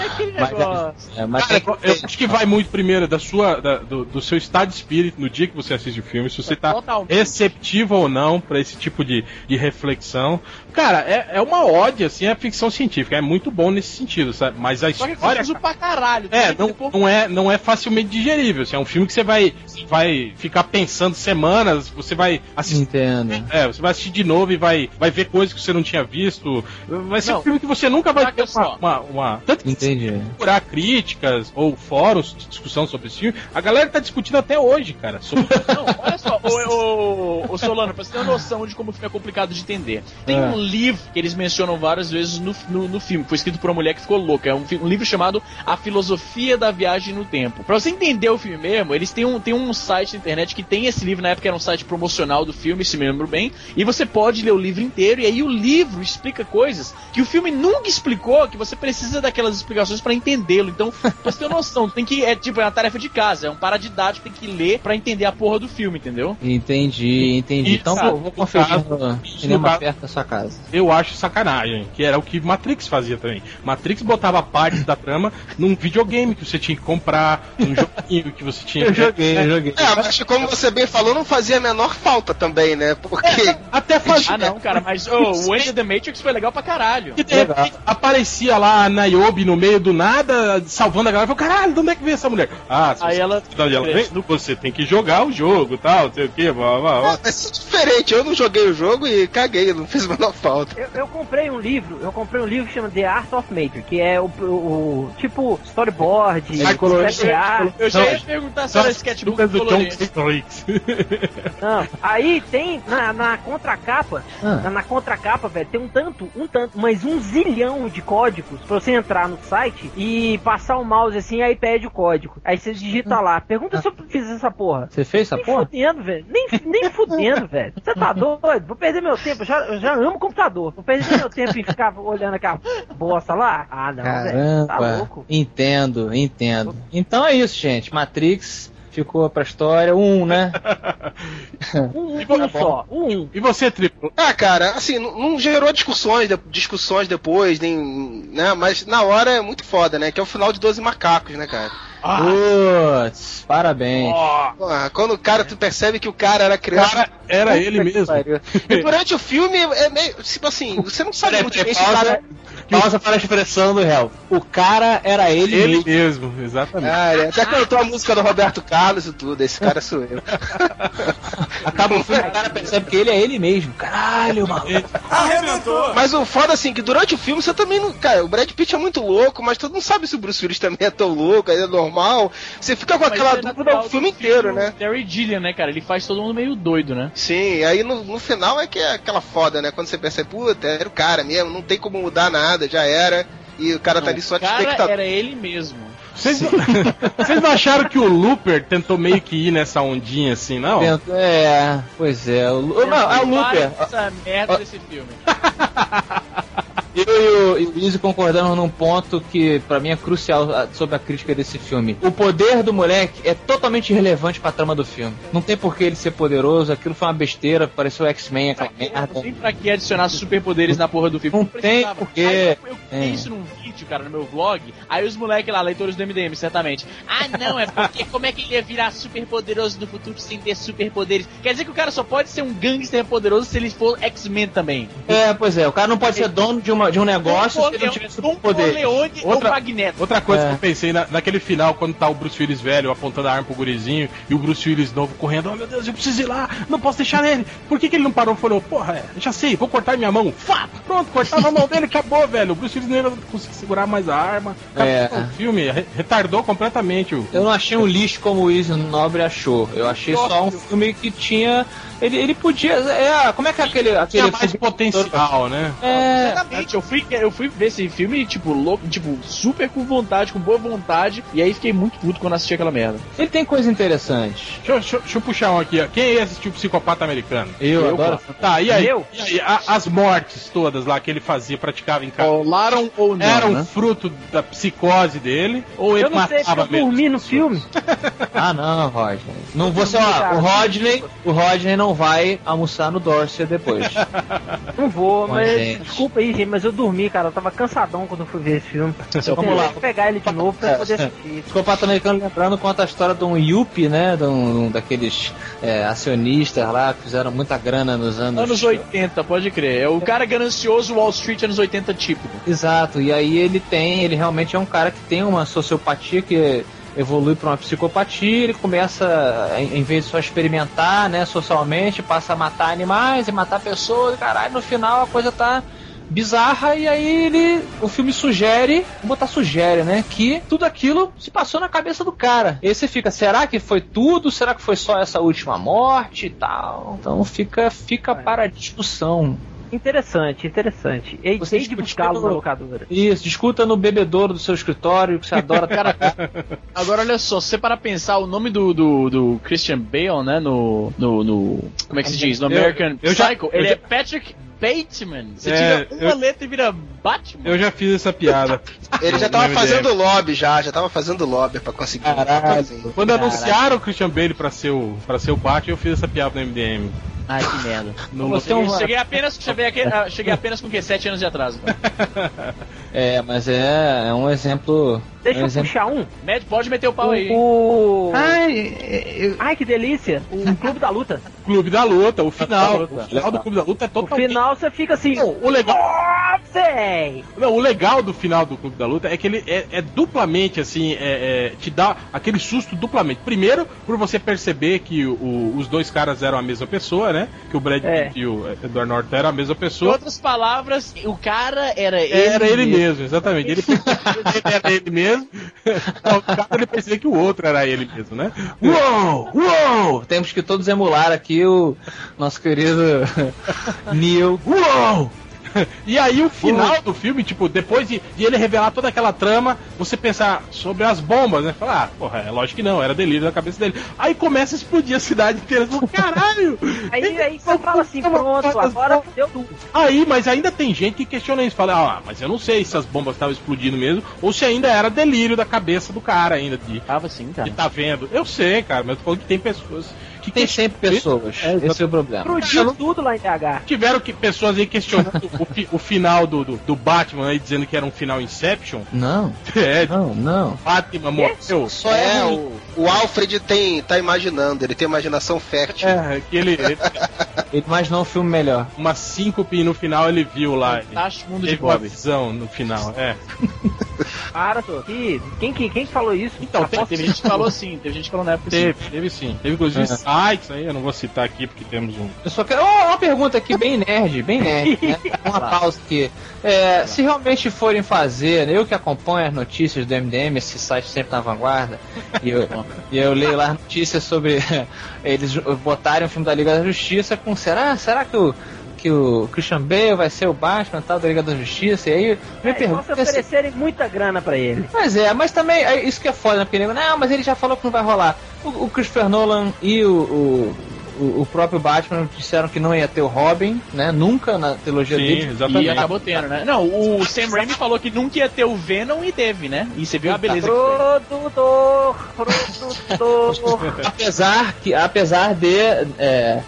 é aquele Mas, negócio. é, mas Cara, que- eu acho que vai muito primeiro da sua, da- do, do seu estado de espírito no dia que você assiste o filme, se você tá Totalmente. receptivo ou não pra esse tipo de, de ficção. Cara, é, é uma ódio, assim, a ficção científica. É muito bom nesse sentido, sabe? Mas a Só que é história. confuso pra caralho. É, não, que não é, não é facilmente digerível. Assim, é um filme que você vai, vai ficar pensando semanas, você vai assistir. Entendo. É, você vai assistir de novo e vai, vai ver coisas que você não tinha visto. Vai ser Não. um filme que você nunca vai ter uma, uma, uma- Tanto que Entendi. procurar críticas ou fóruns de discussão sobre esse filme, a galera tá discutindo até hoje, cara. sobre- Não, olha só, ô, ô, ô, Solano, pra você ter uma noção de como o filme é complicado de entender. Tem É. um livro que eles mencionam várias vezes no, no, no filme, foi escrito por uma mulher que ficou louca. É um, um livro chamado A Filosofia da Viagem no Tempo. Pra você entender o filme mesmo, eles têm um, têm um site na internet que tem esse livro, na época era um site promocional do filme, se me lembro bem, e você pode ler o livro inteiro, e aí o livro explica coisas que o filme nunca explicou, que você precisa daquelas explicações pra entendê-lo. Então, pra você ter noção, tem que, é tipo, é uma tarefa de casa, é um paradidático, tem que ler pra entender a porra do filme, entendeu? Entendi, entendi. E, então cara, vou, vou conferir no cinema no caso- perto da sua casa. Eu acho sacanagem, que era o que Matrix fazia também. Matrix botava partes da trama num videogame que você tinha que comprar, num joguinho que você tinha que. joguei, eu joguei. É, mas como você bem falou, não fazia a menor falta também, né? Porque Até fazia. Ah, não, cara, mas ô, o Enter the Matrix foi legal pra caralho. Que de repente aparecia lá a Niobe no meio do nada, salvando a galera. Eu falei, caralho, de onde é que veio essa mulher? Ah, se Aí você- ela- Daí ela vem, você tem que jogar o jogo tal, não sei o que, blá, blá, blá. Mas é diferente, eu não joguei o jogo e caguei, não fiz a menor falta. Eu, eu comprei um livro, eu comprei um livro que chama The Art of Matrix, que é o, o- o- tipo storyboard, step art. Eu já ia perguntar se Só era sketchbook. Não. Aí tem na, na contracapa, Ah. na, na contracapa, velho, tem um tanto, um tanto, mas um zilhão de códigos pra você entrar no site e passar o mouse assim, aí pede o código. Aí você digita lá. Pergunta se eu fiz essa porra. Você fez essa Nem porra? fudendo, velho. Nem, nem fudendo, velho. Você tá doido? Vou perder meu tempo. Eu já, eu já amo computador. Vou perder meu tempo em ficar olhando aquela bosta lá? Ah, não, velho. Tá louco. Entendo, entendo. Então é isso, gente. Matrix ficou pra história. Um, né? Um, E um só. Um. E você, Triplo? Ah, cara, assim, não, não gerou discussões, de- discussões depois, nem, né? Mas na hora é muito foda, né? Que é o final de 12 macacos, né, cara? Putz, parabéns. Porra, quando o cara, tu percebe que o cara era criança. Cara, era ele Puta que mesmo. pariu. E durante o filme é meio. Tipo assim, você não sabe muito bem se o pausa, cara. pausa para a expressão do réu. O cara era ele, Ele mesmo. mesmo, exatamente. Ah, ele até cantou a música do Roberto Carlos e tudo. Esse cara sou eu. Acaba o filme, o cara percebe que ele é ele mesmo. Caralho, mano. Mas o foda assim, que durante o filme você também não. Cara, o Brad Pitt é muito louco, mas tu não sabe se o Bruce Willis também é tão louco, aí é normal. Você fica com Mas aquela é dúvida o filme inteiro, né? Terry Gilliam, né, cara? Ele faz todo mundo meio doido, né? Sim, aí no, no final é que é aquela foda, né? Quando você percebe, puta, era o cara mesmo, não tem como mudar nada, já era. E o cara tá ali só de espectador. era ele mesmo. Vocês não, vocês não acharam que o Looper tentou meio que ir nessa ondinha assim, não? É, pois é. O, não, é o Looper. Essa merda desse filme. Eu e o, Izzy concordamos num ponto que pra mim é crucial sobre a crítica desse filme. O poder do moleque é totalmente irrelevante pra trama do filme. Não tem por que ele ser poderoso, aquilo foi uma besteira, pareceu X-Men, aquela Não merda. tem pra que adicionar superpoderes na porra do filme. Não precisava. tem porque- Aí eu, eu É. fiz isso num vídeo, cara, no meu vlog. Aí os moleques lá, leitores do MDM, certamente. Ah, não, é porque como é que ele ia virar super poderoso no futuro sem ter superpoderes? Quer dizer que o cara só pode ser um gangster poderoso se ele for X-Men também. É, pois é, o cara não pode ser dono de, uma, de um negócio se ele não tiver Tom ou Outra- Magneto. Outra coisa É. que eu pensei na- naquele final, quando tá o Bruce Willis velho apontando a arma pro gurizinho e o Bruce Willis novo correndo, oh meu Deus, eu preciso ir lá, não posso deixar ele. Por que, que ele não parou e falou, porra, é, já sei, vou cortar minha mão. Fá, pronto, cortava a mão dele, acabou, velho. O Bruce Willis não ia conseguir segurar mais a arma. Acabou É. o filme, re- retardou completamente o. Eu não achei um lixo como o Izzy Nobre achou. Eu achei só um filme que tinha. Ele, ele podia. É, como é que é aquele. aquele Tinha mais potencial, né? É, Exatamente, eu fui, eu fui ver esse filme, tipo, louco, tipo, super com vontade, com boa vontade, e aí fiquei muito puto quando assisti aquela merda. ele tem coisa interessante. Deixa, eu- deixa eu- deixa eu puxar um aqui, ó. Quem aí assistiu Psicopata Americano? Eu, Eu, adoro. Tá, e aí? Eu? E aí, a- as mortes todas lá que ele fazia, praticava em casa. Rolaram ou não, Eram né? fruto da psicose dele? Ou ele Eu não sei, porque matava eu dormi mesmo? no filme. Ah, não, Rodney. Não você, ó, o Rodney, o Rodney não não vai almoçar no Dorset depois. Não vou, Bom, mas gente. desculpa aí, gente, mas eu dormi, cara. Eu tava cansadão quando eu fui ver esse filme. Eu Vamos lá. vou pegar ele de novo pra poder assistir. Psicopata americano lembrando conta a história de um Yuppie, né? De um, daqueles é, acionistas lá que fizeram muita grana nos anos. Anos 80, pode crer. É o cara ganancioso Wall Street anos 80 típico. Exato, e aí ele tem, ele realmente é um cara que tem uma sociopatia que evolui para uma psicopatia, ele começa, em, vez de só experimentar, né, socialmente, passa a matar animais e matar pessoas, e caralho, no final a coisa tá bizarra e aí ele o filme sugere, vou botar sugere, né, que tudo aquilo se passou na cabeça do cara. E aí você fica, será que foi tudo? Será que foi só essa última morte e tal? Então fica fica para discussão. Interessante, interessante. E Você tem de buscá-lo na no- locadora. Isso, discuta no bebedouro do seu escritório, que você adora Cara, agora olha só, se você para pensar o nome do, do, do Christian Bale, né, no, no, no- Como é que se diz? No Eu- American eu já- Psycho, eu ele já- é Patrick Bateman. Você É, tira uma eu- letra e vira Batman. Eu já fiz essa piada. Ele já tava fazendo lobby já, já tava fazendo lobby pra conseguir. Caralho. Quando anunciaram o Christian Bale pra ser o, pra ser o Batman, eu fiz essa piada no MDM. Ai, que merda. Você é um- Cheguei apenas, cheguei, ah, cheguei apenas com o quê? Sete anos de atraso. É, mas é, é um exemplo. Deixa é um eu exemplo. puxar um. Med, pode meter o pau aí. hein? O. Ai, eu- Ai, que delícia! O Clube da Luta. Clube da Luta, o final. Luta. O final do Clube da Luta é totalmente. final você fica assim. Não, o legal. Véi! Não, o legal do final do Clube da Luta é que ele é, é duplamente, assim, é- é, te dá aquele susto duplamente. Primeiro, por você perceber que o- os dois caras eram a mesma pessoa, né? Que o Brad É. Pitt e o Edward Norton eram a mesma Em pessoa. outras palavras, o cara era ele. Era ele mesmo, exatamente. Ele pensava que ele era ele mesmo. Ao caso, ele pensava que o outro era ele mesmo, né? Uou! Uou! Temos que todos emular aqui o nosso querido Neil. Uou! E aí o final do filme, tipo, depois de, de ele revelar toda aquela trama, você pensar sobre as bombas, né? Falar, ah, porra, é lógico que não, era delírio na cabeça dele. Aí começa a explodir a cidade inteira. Fala, Caralho! Aí, aí você fala assim, pronto, agora deu tudo. Aí, mas ainda tem gente que questiona isso. Fala, ah, mas eu não sei se as bombas estavam explodindo mesmo, ou se ainda era delírio da cabeça do cara ainda, de, Tava assim, cara. de tá vendo. Eu sei, cara, mas eu tô falando que tem pessoas que Tem sempre pessoas. É, Esse é o problema. Explodiu tudo lá em TH. Tiveram que pessoas aí questionando o, fi- o final do, do, do Batman aí, dizendo que era um final Inception. Não, É, não, não. Batman morreu. Só É, ruim. o, o Alfred tem, tá imaginando, ele tem imaginação fértil. É, que ele, ele Ele imaginou um filme melhor. uma síncope e no final ele viu lá. Fantástico mundo de uma Bob. visão no final, é. Para, tô. Que, quem, que, quem que falou isso? Então, Ah, tem- Teve gente que falou assim, teve gente que falou na época. Teve, teve sim. Teve inclusive É. sites aí, eu não vou citar aqui porque temos um. Eu só quero. Oh, uma pergunta aqui, bem nerd, bem nerd, né? Uma pausa aqui. É, se realmente forem fazer, eu que acompanho as notícias do MDM, esse site sempre na vanguarda, e eu, e eu leio lá notícias sobre eles botarem o filme da Liga da Justiça com será, será que o que o Christian Bale vai ser o Batman tal da Liga da Justiça? E aí, minha É, pergunta se assim, oferecerem muita grana pra ele. Pois é, mas também, é isso que é foda, né? Porque não, mas ele já falou que não vai rolar. O, o Christopher Nolan e o, o, o- próprio Batman disseram que não ia ter o Robin, né? Nunca na trilogia Sim, dele. exatamente. E acabou tendo, né? Não, o Sam Raimi falou que nunca ia ter o Venom e teve, né? E você viu a beleza. Produtor, produtor. Apesar, que, apesar de é,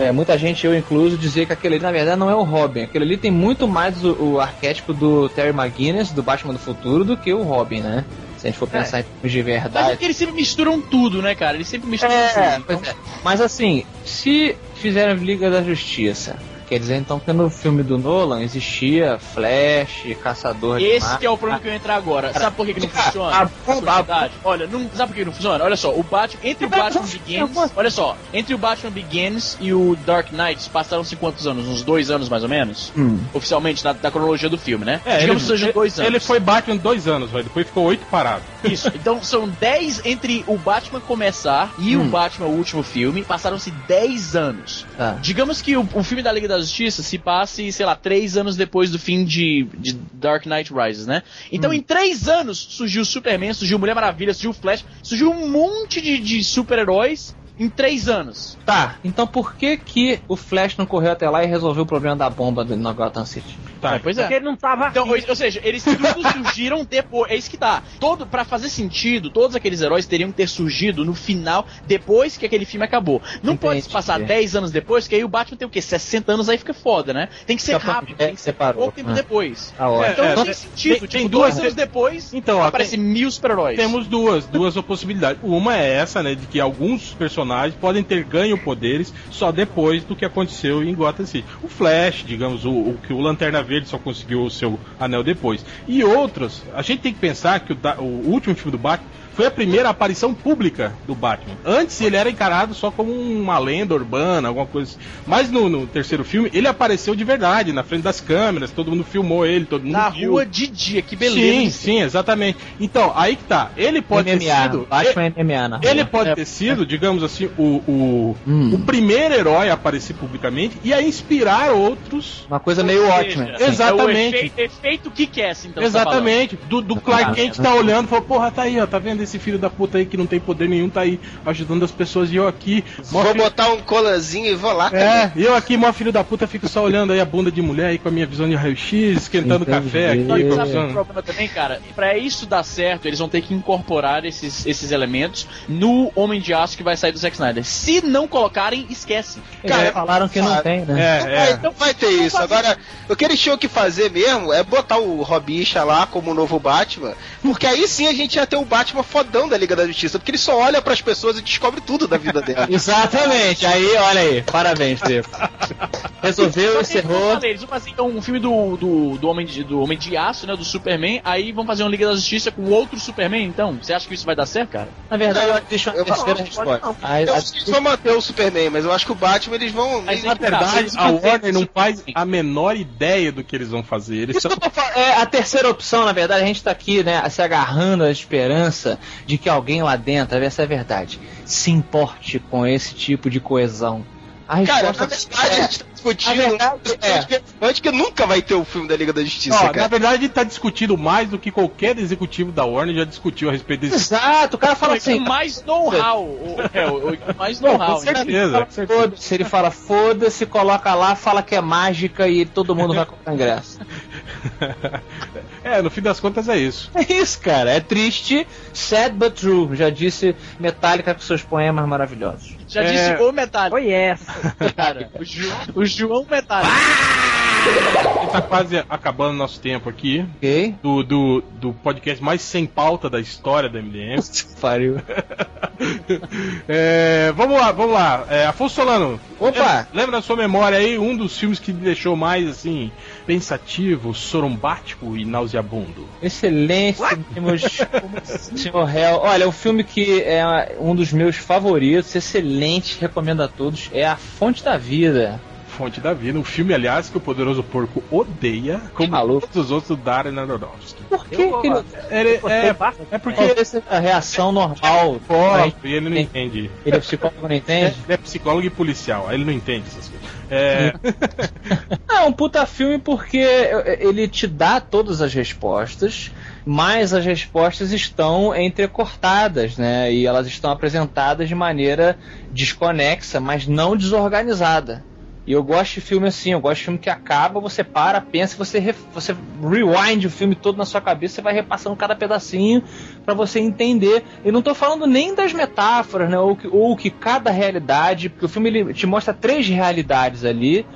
é, muita gente, eu incluso, dizer que aquele ali na verdade não é o Robin. Aquele ali tem muito mais o, o arquétipo do Terry McGuinness, do Batman do futuro, do que o Robin, né? Se a gente for pensar em termos de Mas é verdade. eles sempre misturam tudo, né, cara? Eles sempre misturam É, tudo. pois é. Mas assim, se fizeram Liga da Justiça, quer dizer então que no filme do Nolan existia Flash, Caçador de Esse que é o problema que eu ia entrar agora. Sabe por que, que não Cara, funciona? a- Curiosidade. Olha, não, sabe por que não funciona? Olha só, o Batman. Entre o Batman Begins. Olha só, entre o Batman Begins e o Dark Knight passaram-se quantos anos? Uns dois anos mais ou menos? Hum. Oficialmente, da, da cronologia do filme, né? É, Digamos que ele, sejam dois anos. ele foi Batman dois anos, velho. Depois ficou oito parado. Isso. Então são 10 entre o Batman começar e o Hum. Batman, o último filme, passaram-se 10 anos. Tá. Digamos que o, o filme da Liga da Justiça se passe, sei lá, 3 anos depois do fim de, de Dark Knight Rises, né? Então em 3 anos surgiu o Superman, surgiu Mulher Maravilha, surgiu o Flash, surgiu um monte de, de super-heróis em 3 anos. Tá, então por que que o Flash não correu até lá e resolveu o problema da bomba do- na Gotham City? Tá. É, pois é. Porque ele não tava Então, ou, ou seja, eles tudo surgiram depois. É isso que tá. Todo, pra fazer sentido, todos aqueles heróis teriam que ter surgido no final, depois que aquele filme acabou. Não Entendi. pode passar 10 anos depois, que aí o Batman tem o quê? 60 anos, aí fica foda, né? Tem que ser Só rápido, é, tem que ser separou. pouco tempo Ah. depois. Ah. Então É, não tem sentido. tem- tipo, tem dois duas- anos depois, Então, ó, aparecem mil super-heróis. Temos duas, duas possibilidades. Uma é essa, né, de que alguns personagens podem ter ganho poderes só depois do que aconteceu em Gotham City. O Flash, digamos, o, o que o Lanterna Verde só conseguiu o seu anel depois. E outros, a gente tem que pensar que o, o último filme do Batman foi a primeira aparição pública do Batman. Antes ele era encarado só como uma lenda urbana, alguma coisa assim. Mas no, no terceiro filme ele apareceu de verdade, na frente das câmeras, todo mundo filmou ele, todo mundo Na viu. rua de dia, que beleza. Sim, sim, exatamente. Então, aí que tá. Ele pode ter MMA. sido. Batman MMA na rua. Ele pode É. ter sido, digamos assim, o, o, Hum. o primeiro herói a aparecer publicamente e a inspirar outros. Uma coisa meio ótima. assim. Exatamente. É o efeito, efeito Kick-Ass, então. você tá Exatamente. Do, do Clark Kent é. tá olhando e falou, porra, tá aí, ó, tá vendo esse filho da puta aí que não tem poder nenhum, tá aí ajudando as pessoas e eu aqui. Vou filho- botar um colanzinho e vou lá. É, e eu aqui, mó filho da puta, fico só olhando aí a bunda de mulher aí com a minha visão de raio-x, esquentando Entendi. café aqui, que sabe é o problema também, cara? Pra isso dar certo, eles vão ter que incorporar esses, esses elementos no Homem de Aço que vai sair do Zack Snyder. Se não colocarem, esquece. Eles Cara, falaram que não tem, né? É, é. não vai ter isso. Agora, o que eles tinham que fazer mesmo é botar o Robicha lá como o novo Batman, porque aí sim a gente ia ter o Batman fodão da Liga da Justiça, porque ele só olha pras pessoas e descobre tudo da vida dela. Exatamente, aí, olha aí, parabéns, Trevo. Resolveu, eu encerrou. falei, Eles vão fazer então um filme do, do, do, Homem de, do Homem de Aço, né? Do Superman. Aí vão fazer uma Liga da Justiça com outro Superman, então. Você acha que isso vai dar certo, cara? Na verdade, eu acho que deixa Eu- terceira não, resposta. pode A- Eu a- acho que eles vão manter o Superman, mas eu acho que o Batman eles vão. Mas Na verdade, a Warner não faz a menor ideia do que eles vão fazer. Eles Isso são... que eu tô falando, é, a terceira opção, na verdade, a gente tá aqui, né, se agarrando à esperança de que alguém lá dentro, essa é a verdade, se importe com esse tipo de coesão. A Cara, na resposta verdade, a é, gente tá discutindo A verdade um antes que nunca vai ter o filme da Liga da Justiça, Ó, na verdade, ele tá discutindo mais do que qualquer executivo da Warner já discutiu a respeito desse. Exato, o cara fala com assim, mais know-how. o- É, o, o- com mais know-how. com certeza. com foda-se, ele fala foda-se, coloca lá, fala que é mágica e todo mundo vai comprar ingresso. É, no fim das contas é isso. É isso, cara, é triste, sad but true, já disse Metallica com seus poemas maravilhosos. Já É. disse o Metallica, Foi essa. cara. O João, o João Metallica. A gente tá quase acabando nosso tempo aqui. Ok? Do, do, do podcast mais sem pauta da história da MDM. Pariu. É, vamos lá, vamos lá. É, Afonso Solano. Opa! Lembra, lembra na sua memória aí um dos filmes que me deixou mais assim, pensativo, sorombático e nauseabundo? Excelente, temos Senhor Hell. Olha, o filme que é um dos meus favoritos, excelente, recomendo a todos, é A Fonte da Vida. Fonte da Vida, um filme, aliás, que o Poderoso Porco odeia, como Maluco. todos os outros do Darren Aronofsky. Por que, Eu que ele... Ele, é, é porque Talvez seja a reação normal. Pô, e ele não entende. Ele é psicólogo, não entende? Ele é psicólogo e policial, aí ele não entende essas coisas. É, É um puta filme porque ele te dá todas as respostas, mas as respostas estão entrecortadas, né? E elas estão apresentadas de maneira desconexa, mas não desorganizada. E eu gosto de filme assim, eu gosto de filme que acaba, você para, pensa, você, re- você rewind o filme todo na sua cabeça, você vai repassando cada pedacinho para você entender. Eu não tô falando nem das metáforas, né? Ou que, ou que cada realidade, porque o filme ele te mostra três realidades ali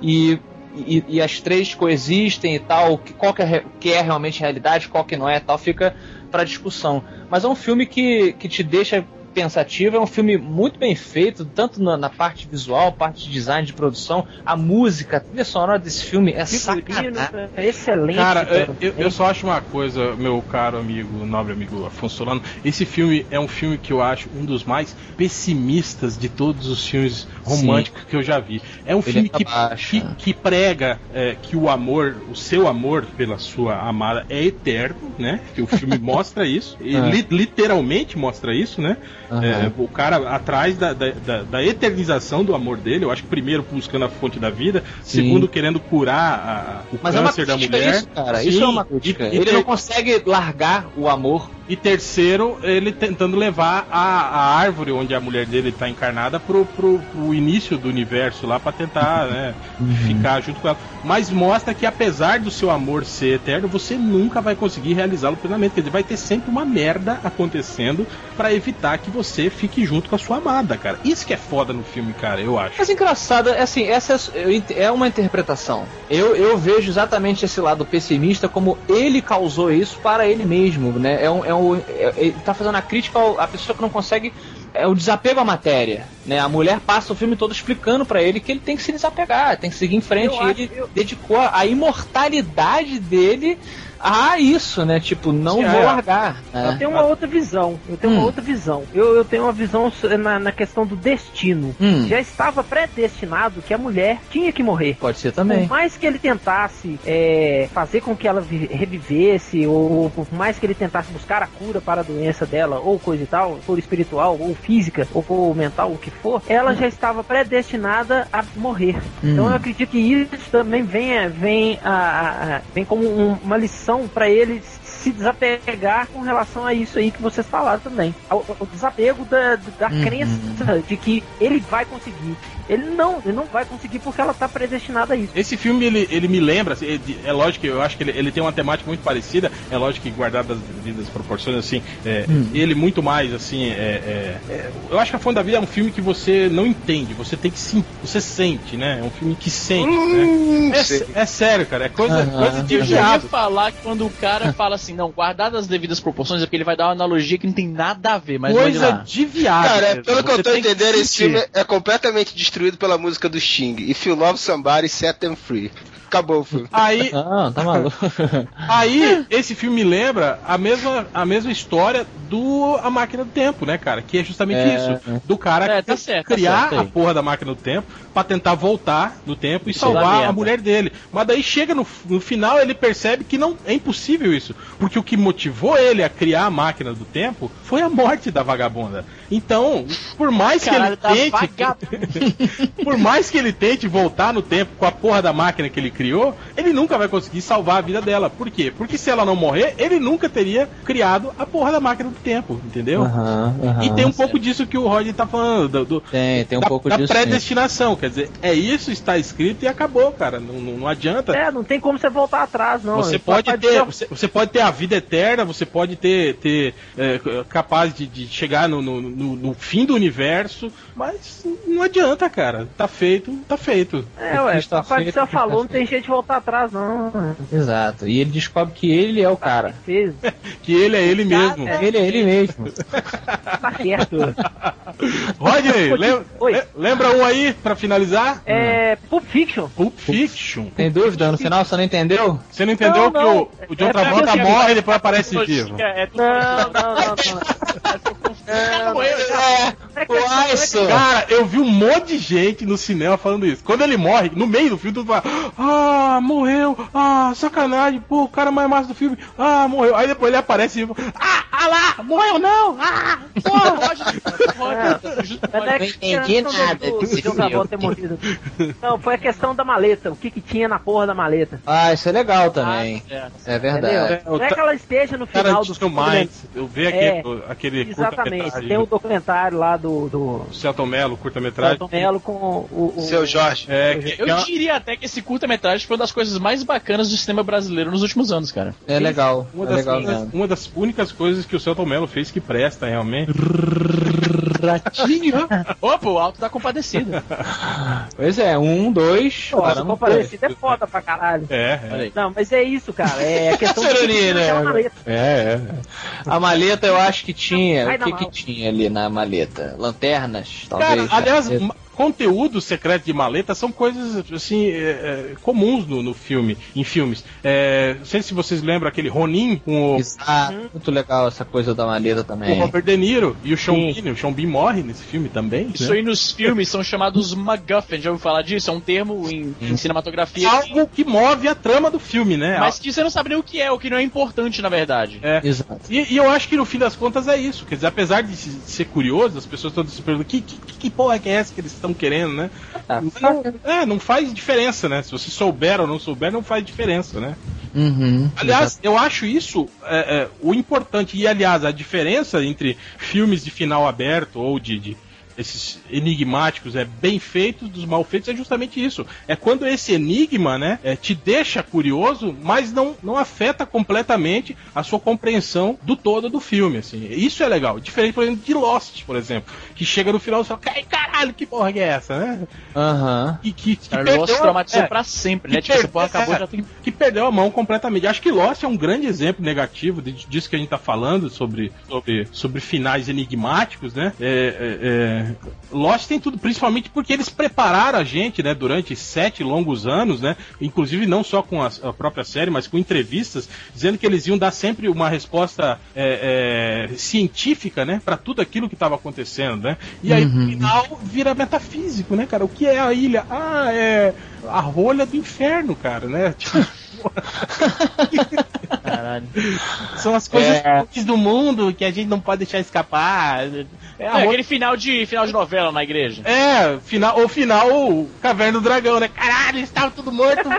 e, e, e as três coexistem e tal, qual que é, que é realmente realidade, qual que não é e tal, fica para discussão. Mas é um filme que, que te deixa pensativo, é um filme muito bem feito, tanto na, na parte visual, parte de design, de produção, a música, a trilha sonora desse filme é sacanagem. é excelente. Cara, cara. eu, eu só acho uma coisa, meu caro amigo, nobre amigo Afonso Solano. Esse filme é um filme que eu acho um dos mais pessimistas de todos os filmes românticos que eu já vi. É um Ele filme é que, que, que prega é, que o amor, o seu amor pela sua amada é eterno, né? Que o filme mostra isso. E Ah. li- literalmente mostra isso, né? Aham. É, o cara atrás da, da, da- da eternização do amor dele, eu acho que primeiro buscando a fonte da vida, Sim. segundo querendo curar a- o Mas é câncer da crítica mulher. isso, cara. Sim, Isso é uma crítica. e- e Ele tem- não consegue largar o amor E terceiro, ele tentando levar a, a árvore onde a mulher dele tá encarnada pro, pro, pro início do universo lá pra tentar, né, ficar junto com ela. Mas mostra que apesar do seu amor ser eterno, você nunca vai conseguir realizá-lo plenamente. Quer dizer, vai ter sempre uma merda acontecendo pra evitar que você fique junto com a sua amada, cara. Isso que é foda no filme, cara, eu acho. Mas engraçado, é assim, essa é, é uma interpretação. Eu, eu vejo exatamente esse lado pessimista como ele causou isso para ele mesmo, né? É um, é um, é- ele tá fazendo a crítica à pessoa que não consegue. É o desapego à matéria, né? A mulher passa o filme todo explicando pra ele que ele tem que se desapegar, tem que seguir em frente. Eu E acho- ele eu- dedicou a imortalidade dele a isso, né? Tipo, não vou é. largar. Eu né? tenho uma outra visão. Eu tenho Hum. uma outra visão. Eu, eu tenho uma visão na, na questão do destino. Hum. Já estava predestinado que a mulher tinha que morrer. Pode ser também. Por mais que ele tentasse é, fazer com que ela vi- revivesse, ou por mais que ele tentasse buscar a cura para a doença dela, ou coisa e tal, for espiritual, ou física, ou mental, o que for, ela já estava predestinada a morrer. Então Hum. eu acredito que isso também vem, vem, a- a- vem como um- uma lição para ele se desapegar com relação a isso aí que vocês falaram também. O, o desapego da, da Uhum. crença de que ele vai conseguir. Ele não, ele não vai conseguir porque ela está predestinada a isso. Esse filme, ele, ele me lembra, assim, é lógico que eu acho que ele, ele tem uma temática muito parecida, é lógico que guardado as devidas proporções, assim, é, ele muito mais, assim, é, é- é- eu acho que A Fonte da Vida é um filme que você não entende, você tem que sim, você sente, né, é um filme que sente, Hum, né. É, é sério, cara, é coisa, Aham. coisa de Eu já ia falar que quando o cara fala assim, não, guardadas as devidas proporções, é porque ele vai dar uma analogia que não tem nada a ver, mas Coisa lá. de viado. Cara, é, mesmo. pelo que eu tô entendendo, esse filme é completamente destruído pela música do Sting. If you love somebody, set them free. Acabou o filme. Aí, Não, tá maluco. Aí, esse filme me lembra a mesma, a mesma história do A Máquina do Tempo, né, cara? Que é justamente É, isso. Do cara É, tá que certo, tá criar certo a porra da máquina do tempo pra tentar voltar no tempo e Isso é salvar a merda. mulher dele. Mas daí chega no, no final, ele percebe que não é impossível isso. Porque o que motivou ele a criar a máquina do tempo foi a morte da vagabunda. Então, por mais Caralho, que da ele tente. por mais que ele tente voltar no tempo com a porra da máquina que ele criou, ele nunca vai conseguir salvar a vida dela. Por quê? Porque se ela não morrer, ele nunca teria criado a porra da máquina do tempo, entendeu? E tem um pouco disso que o Roger tá falando, do, do- Tem, tem um da, pouco da disso. sim. predestinação. Quer dizer, é isso, está escrito e acabou, cara. Não, não, não adianta. É, não tem como você voltar atrás, não. Você Ele pode, ter, você, você pode ter a vida eterna, você pode ter, ter é, capaz de, de chegar no, no, no- no fim do universo, mas não adianta, cara. Tá feito, tá feito. É, ué, Está papai feito, céu está falou, não feito. tem jeito de voltar atrás, não. Exato. E ele descobre que ele é o cara. Fez, Que ele é ele mesmo. É. Ele é ele mesmo. tá certo. Rodney, lem- Oi. le- lembra um aí pra finalizar? É. Pulp Fiction. Pulp Fiction. Tem dúvida? No final você não entendeu? Você não entendeu Não, não. que o, o John É Travolta porque- morre e depois aparece vivo. É, tudo Não, não, não, não. Cara, morreu, já. É, É Aiso. Cara, eu vi um monte de gente no cinema falando isso. Quando ele morre, no meio do filme, mundo fala: Ah, morreu, ah, sacanagem, pô, o cara mais massa do filme, ah, morreu. Aí depois ele aparece e fala: Ah, ah lá, morreu não, ah, porra. Roger, é Não questão entendi do- nada do- desse do filme. Não, foi a questão da maleta. O que, que tinha na porra da maleta. Ah, isso é legal também. Ah, É Entendeu? verdade. É, Não é que ela esteja no final do Tarantino filme. mais. Eu vi aquele, É, aquele Exatamente. Tem o do documentário lá do, do Celton Mello, curta-metragem. Celton Mello com o. o Seu Jorge. É, que, é Eu diria até que esse curta-metragem foi uma das coisas mais bacanas do cinema brasileiro nos últimos anos, cara. É legal. uma É das, legal coisas- uma das únicas coisas que o Celton Mello fez que presta realmente. Ratinho. Opa, o alto tá compadecido. Pois é, um, dois. Nossa, comparecido é foda pra caralho. É, é. Não, mas é isso, cara. É a questão de Soroni, né? aquela maleta. É, é. A maleta eu acho que tinha. O que, que tinha ali na maleta? Lanternas, Cara, talvez. aliás, É. conteúdo secreto de maleta são coisas assim é, é, comuns no, no filme, em filmes. É, não sei se vocês lembram aquele Ronin com o, Exato. Muito legal essa coisa da maleta com o também. Robert De Niro e o Sean Sim. Bean. O Sean Bean morre nesse filme também. Isso né? aí nos filmes são chamados MacGuffin, já ouviu falar disso? É um termo em, em cinematografia. que- Algo que move a trama do filme, né? Mas que você não sabe nem o que é, o que não é importante, na verdade. É. Exato. E, e eu acho que no fim das contas é isso. Quer dizer, apesar de se- ser curioso, as pessoas todas se perguntam que, que, que porra que é essa que eles estão querendo, né? Não, é, não faz diferença, né? Se você souber ou não souber, não faz diferença, né? Uhum. Aliás, eu acho isso é, é, o importante. E, aliás, a diferença entre filmes de final aberto ou de, de esses enigmáticos é bem feitos dos mal feitos é justamente isso. É quando esse enigma, né, é, te deixa curioso, mas não, não afeta completamente a sua compreensão do todo do filme, assim. Isso é legal. Diferente, por exemplo, de Lost, por exemplo, que chega no final e fala, "Ai, caralho, que porra que é essa, né? Aham. E que, que Cara, Lost traumatizou é, pra sempre, que né? Tipo, perdeu- porra acabou, é, já tem. que perdeu a mão completamente. Acho que Lost é um grande exemplo negativo disso que a gente tá falando sobre, sobre, sobre finais enigmáticos, né? É, é, é, Lost tem tudo, principalmente porque eles prepararam a gente, né, durante sete longos anos, né? Inclusive não só com a, a própria série, mas com entrevistas, dizendo que eles iam dar sempre uma resposta é, é, científica, né, para tudo aquilo que estava acontecendo, né? E aí no final vira metafísico, né, cara? O que é a ilha? Ah, é a rolha do inferno, cara, né? Tipo, Caralho. são as coisas É. do mundo que a gente não pode deixar escapar. É, É, aquele final de, final de novela na igreja. é final, o final, Caverna do Dragão, né? Caralho, eles estavam tudo morto.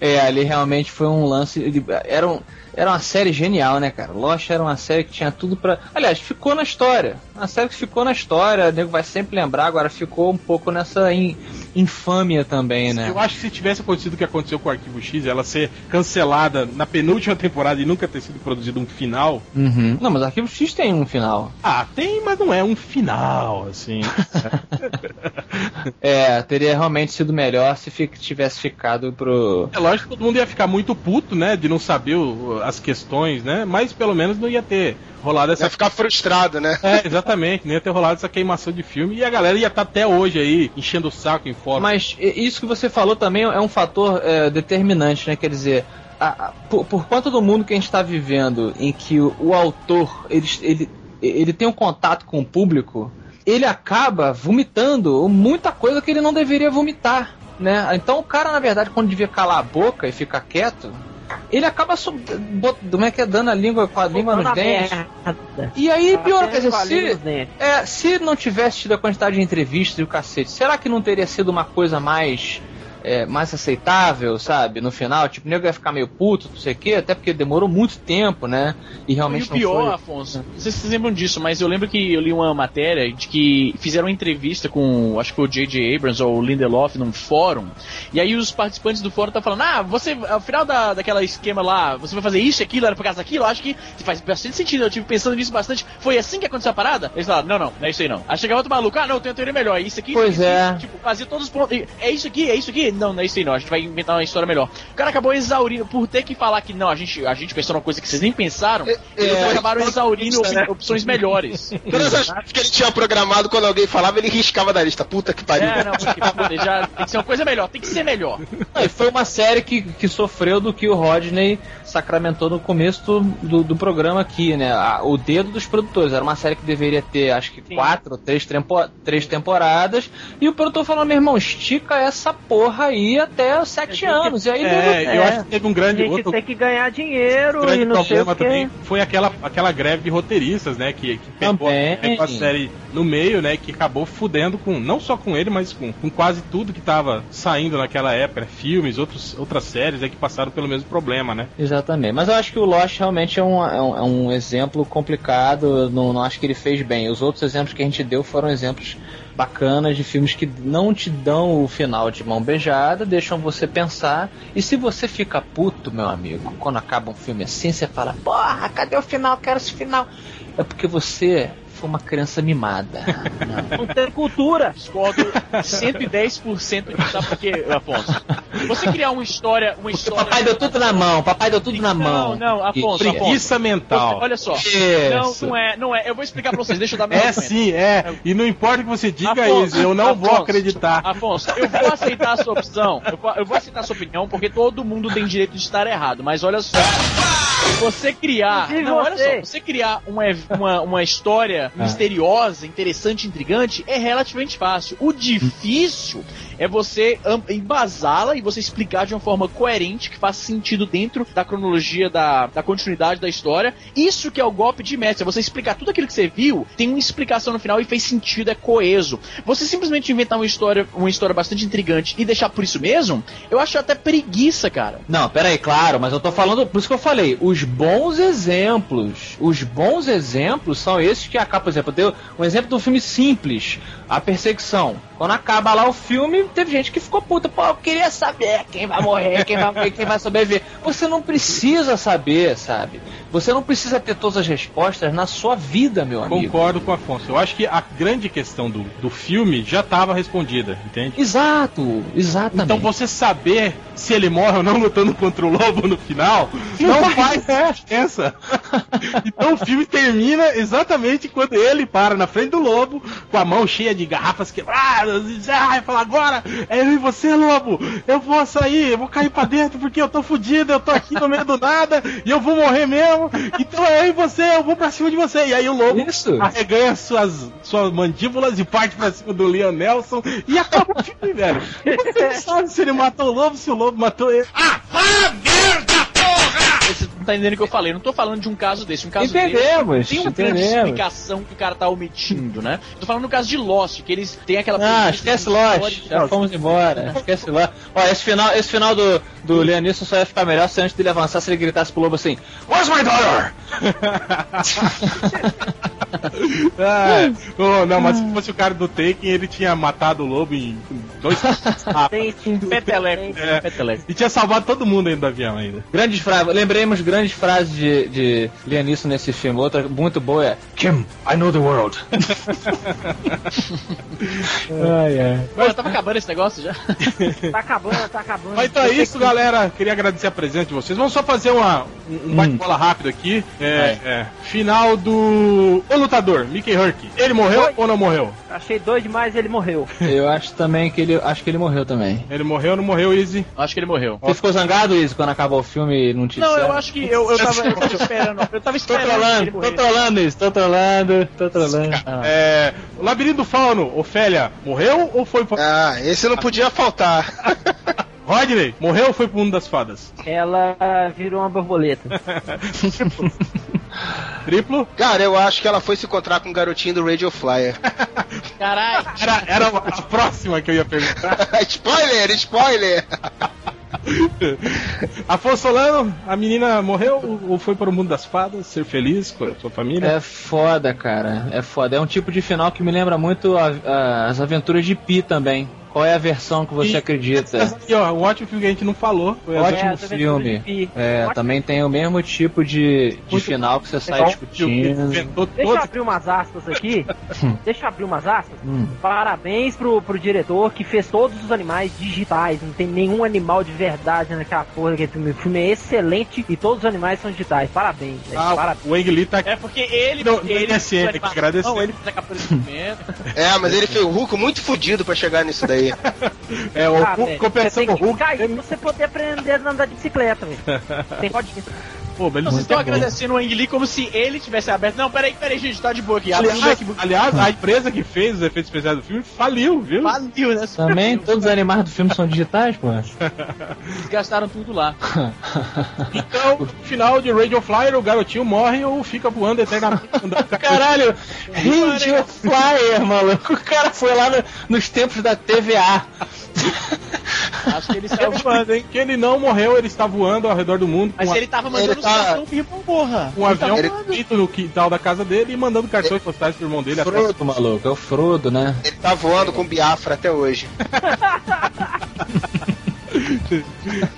É, ali realmente foi um lance. de- Era, um, era uma série genial, né, cara? Lost era uma série que tinha tudo pra. Aliás, ficou na história. Uma série que ficou na história, o nego vai sempre lembrar, agora ficou um pouco nessa in- infâmia também, né? Eu acho que se tivesse acontecido o que aconteceu com o Arquivo X, ela ser cancelada na penúltima temporada e nunca ter sido produzido um final. Uhum. Não, mas Arquivo X tem um final. Ah, tem, mas não é um final, assim. É, teria realmente sido melhor se fi- tivesse ficado pro. É lógico que todo mundo ia ficar muito puto, né? De não saber o- as questões, né? Mas pelo menos não ia ter rolado essa Vai ficar frustrado, né? É, exatamente, não ia ter rolado essa queimação de filme e a galera ia estar até hoje aí enchendo o saco em fórum. Mas isso que você falou também é um fator é, determinante, né? Quer dizer, a- a- por, por conta do mundo que a gente está vivendo, em que o, o autor ele, ele, ele tem um contato com o público, ele acaba vomitando muita coisa que ele não deveria vomitar, né? Então o cara, na verdade, quando devia calar a boca e ficar quieto, ele acaba bot- como é que é dando a língua com a língua nos Botando dentes. merda. E aí, pior, Até quer dizer, com a língua se, é, se não tivesse tido a quantidade de entrevistas e o cacete, será que não teria sido uma coisa mais é, mais aceitável, sabe? No final, tipo, o nego ia ficar meio puto, não sei o quê, até porque demorou muito tempo, né? E E realmente o não pior, foi. Afonso, não sei se vocês lembram disso, mas eu lembro que eu li uma matéria de que fizeram uma entrevista com, acho que o J.J. Abrams ou o Lindelof num fórum, e aí os participantes do fórum estão falando, ah, você, ao final da, daquela esquema lá, você vai fazer isso e aquilo, era por causa daquilo, eu acho que faz bastante sentido, eu tive pensando nisso bastante, foi assim que aconteceu a parada? Eles falaram, não, não, não é isso aí não. Aí chegava outro maluco, ah, não, tem uma teoria melhor, é isso aqui, Pois isso, é. isso, tipo, fazia todos os pontos, é isso aqui, é isso aqui, não, não é isso aí não, a gente vai inventar uma história melhor. O cara acabou exaurindo, por ter que falar que não, a gente, a gente pensou numa coisa que vocês nem pensaram, eles é, acabaram exaurindo isso, né? op- opções melhores. Todas as coisas que ele tinha programado quando alguém falava, ele riscava da lista. Puta que pariu. É, não, porque puta, já tem que ser uma coisa melhor, tem que ser melhor. Não, e foi uma série que, que sofreu do que o Rodney sacramentou no começo do, do, do programa aqui, né? A- o dedo dos produtores. Era uma série que deveria ter, acho que, Sim. quatro ou três, tempo, três temporadas. E o produtor falou: meu irmão, estica essa porra aí até os sete anos. E aí É, eu acho que teve um A grande gente outro tem que ganhar dinheiro grande e não sei problema o que. também foi aquela, aquela greve de roteiristas, né? Que, que pegou, pegou a série no meio, né? Que acabou fudendo com, não só com ele, mas com, com quase tudo que tava saindo naquela época, né, filmes, outros, outras séries né, que passaram pelo mesmo problema, né? Exatamente. Mas eu acho que o Lost realmente é um, é um, é um exemplo complicado. Não, não acho que ele fez bem. Os outros exemplos que a gente deu foram exemplos bacanas de filmes que não te dão o final de mão beijada, deixam você pensar. E se você fica puto, meu amigo, quando acaba um filme assim, você fala: Porra, cadê o final? Quero esse final. É porque você foi uma criança mimada. Não. Não tem cultura. Discordo 110% disso, sabe por quê, Afonso? Você criar uma história, uma Porque história... papai deu tudo na mão, papai deu tudo na mão. Não, não, Afonso, E- Afonso. Preguiça Você- mental. olha só. Isso. Não, não é, não é. Eu vou explicar pra vocês, deixa eu dar meu É argumento. sim, é. E não importa que você diga Afonso, isso, eu não vou Afonso, acreditar. Afonso, eu vou aceitar a sua opção. Eu vou, eu vou aceitar a sua opinião, porque todo mundo tem direito de estar errado. Mas olha só. Você criar. Não, olha só. Você criar uma, uma, uma história Ah. misteriosa, interessante, intrigante, é relativamente fácil. O difícil é você embasá-la e você explicar de uma forma coerente, que faça sentido dentro da cronologia, da, da continuidade da história. Isso que é o golpe de mestre, é você explicar tudo aquilo que você viu, tem uma explicação no final e fez sentido, é coeso. Você simplesmente inventar uma história, uma história bastante intrigante e deixar por isso mesmo, eu acho até preguiça, cara. Não, pera aí, claro, mas eu tô falando, por isso que eu falei, os bons exemplos, os bons exemplos são esses que acabam, por exemplo, deu um exemplo do filme simples, a perseguição. Quando acaba lá o filme, teve gente que ficou puta, pô, eu queria saber quem vai morrer, quem vai morrer, quem vai sobreviver. Você não precisa saber, sabe? Você não precisa ter todas as respostas na sua vida, meu amigo. Concordo com o Afonso. Eu acho que a grande questão do, do filme já estava respondida, entende? Exato, exatamente. Então você saber se ele morre ou não lutando contra o lobo no final não faz diferença. Então o filme termina exatamente quando ele para na frente do lobo, com a mão cheia de garrafas quebradas, e ah, fala agora, é eu e você, lobo, eu vou sair, eu vou cair pra dentro porque eu tô fudido, eu tô aqui no meio do nada e eu vou morrer mesmo. Então é eu e você, eu vou pra cima de você. E aí o lobo Isso. arreganha suas, suas mandíbulas e parte pra cima do Leon Nelson e acaba o filme, velho. E Você não sabe se ele matou o lobo, se o lobo matou ele. Você não tá entendendo o que eu falei. Eu não tô falando de um caso desse. Um caso Entendemos, desse tem uma grande entendemos. explicação que o cara tá omitindo, né? Tô falando no caso de Lost, que eles têm aquela. Ah, esquece Lost, já fomos embora. Esquece Lost. Ó, esse final, esse final do, do Leonisson só ia ficar melhor se antes dele avançar, se ele gritasse pro lobo assim: Where's my daughter? Ah, oh, não, mas se fosse o cara do Taken, ele tinha matado o lobo em dois. Ah. Peteleco. É. Peteleco. e tinha salvado todo mundo ainda do avião ainda. Grandes frases, lembremos grandes frases de, de Leonisson nesse filme. Outra muito boa é: Kim, I know the world. ai, ai. Pô, já tava acabando esse negócio já? Tá acabando, tá acabando. Mas então é isso, galera. Queria agradecer a presença de vocês. Vamos só fazer uma, um bate-bola rápido aqui. É, é. Final do O Lutador, Mickey Herc. Ele morreu Oi. ou não morreu? Achei dois demais e ele morreu. Eu acho também que ele. Acho que ele morreu também. Ele morreu ou não morreu, Easy? Acho que ele morreu. Você ficou zangado, Izzy, quando acabou o filme e não te Não, eu acho que eu, eu, tava, eu tava esperando. Eu tava Tô esperando. ele trolando, tô trolando isso, tô trolando, tô trolando. Ah. É, o Labirinto do Fauno, Ofélia, morreu ou foi pra... Ah, esse não podia faltar. Rodney, morreu ou foi pro mundo das fadas? Ela virou uma borboleta. Triplo? Cara, eu acho que ela foi se encontrar com o garotinho do Radio Flyer. Caralho. Era, era a próxima que eu ia perguntar. spoiler, spoiler! Afonso Solano, a menina morreu ou foi para o mundo das fadas, ser feliz com a sua família? É foda, cara. É foda. É um tipo de final que me lembra muito a- a- as aventuras de Pi também. Qual é a versão que você E- acredita? E ó, um ótimo filme que a gente não falou. Foi Ótimo É, filme. É, Ótimo. também tem o mesmo tipo de, de Muito final que você sai discutindo. Deixa eu abrir umas aspas aqui. Deixa eu abrir umas aspas. Hum. Parabéns pro, pro diretor que fez todos os animais digitais. Não tem nenhum animal de verdade naquela porra daquele filme. O filme é excelente e todos os animais são digitais. Parabéns. Ah, Parabéns. o Ang Lee tá aqui. É porque ele. Não, ele não é assim, tem que agradecer. ele fez a captura de. É, mas ele fez o Hulk muito fudido pra chegar nisso daí. É, o Ah, Hulk, velho, compensação você tem o que Hulk. cair pra você poder aprender a andar de bicicleta, velho. Tem pode Pô, mas ele Vocês estão bom. agradecendo o Ang Lee como se ele tivesse aberto. Não, peraí, peraí, gente, tá de boa aqui. Aliás, aliás, a empresa que fez os efeitos especiais do filme faliu, viu? Faliu, né? Também todos os animais do filme são digitais, pô. Eles gastaram tudo lá. Então, no final de Radio Flyer, o garotinho morre ou fica voando eternamente. Caralho, Radio Flyer, maluco. O cara foi lá no- nos tempos da TVA. Acho que ele saiu voando, hein? Que ele não morreu, ele está voando ao redor do mundo Mas ele tava mandando Ele os tá- cartão vir pra porra. um avião Ele- feito no quintal da casa dele e mandando cartões postais pro irmão dele. até- Frodo, maluco. É o Frodo, né? Ele tá voando com Biafra até hoje.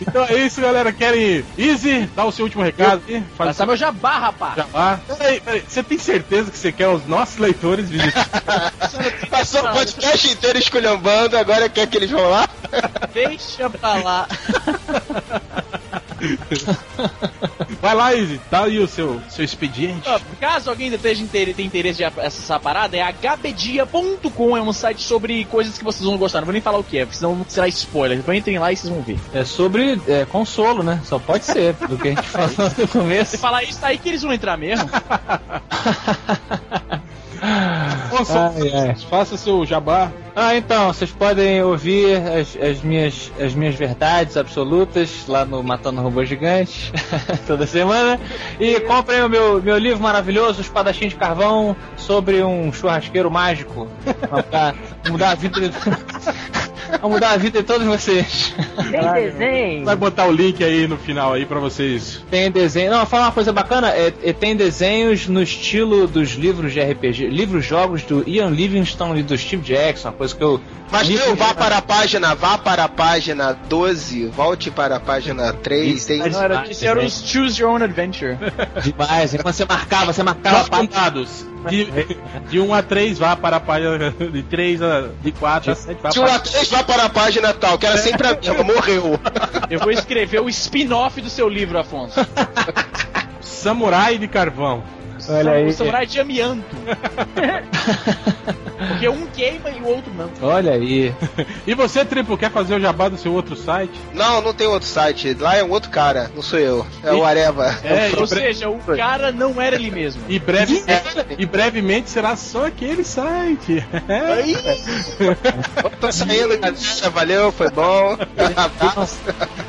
Então é isso, galera. Querem Easy, dá o seu último recado aqui. Faz Passar meu jabá, rapaz. jabá. Peraí, peraí. Você tem certeza que você quer os nossos leitores visitar? Passou o podcast inteiro esculhambando, agora quer que eles vão lá? Deixa pra lá. Vai lá, Easy. Dá aí o seu, seu expediente. Ó, Caso alguém esteja inter- tenha interesse de acessar a parada, é hbdia.com, é um site sobre coisas que vocês vão gostar. Não vou nem falar o que é, porque senão será spoiler. Então entrem lá e vocês vão ver. É sobre é, consolo, né? Só pode ser, do que a gente falou no começo. Se falar isso aí que eles vão entrar mesmo. Só, Ai, ai. faça seu jabá. Ah, então, vocês podem ouvir as, as minhas, as minhas verdades absolutas lá no Matando Robôs Gigantes, toda semana. E comprem o meu, meu livro maravilhoso, Espadachim de Carvão, sobre um churrasqueiro mágico. Pra mudar a vida pra mudar a vida de todos vocês. Tem desenho. Vai botar o link aí no final aí pra vocês. Tem desenho. Não, falar uma coisa bacana, é, é- tem desenhos no estilo dos livros de RPG, livros-jogos do Ian Livingstone e do Steve Jackson, uma coisa que eu. Mas não, vá para a página, vá para a página 12, volte para a página 3, Isso, tem Não, era, isso era os Choose Your Own Adventure. Demais, é quando você marcava, você marcava contados. De, de 1 a 3 vá para a página. De 3 a. De 4 a 7 vá De para 1 a 3 vá para a página tal, que era sempre a mesma, morreu. Eu vou escrever o spin-off do seu livro, Afonso. Samurai de Carvão. Olha aí. O samurai de amianto. Porque um queima e o outro não. Olha aí. E você, Triplo, quer fazer o jabá do seu outro site? Não, não tem outro site. Lá é um outro cara, não sou eu. É o Areva. É, Ou e, seja, o cara não era ele mesmo. e breve- e brevemente será só aquele site. Tô saindo, galera. Valeu, foi bom. Abraço.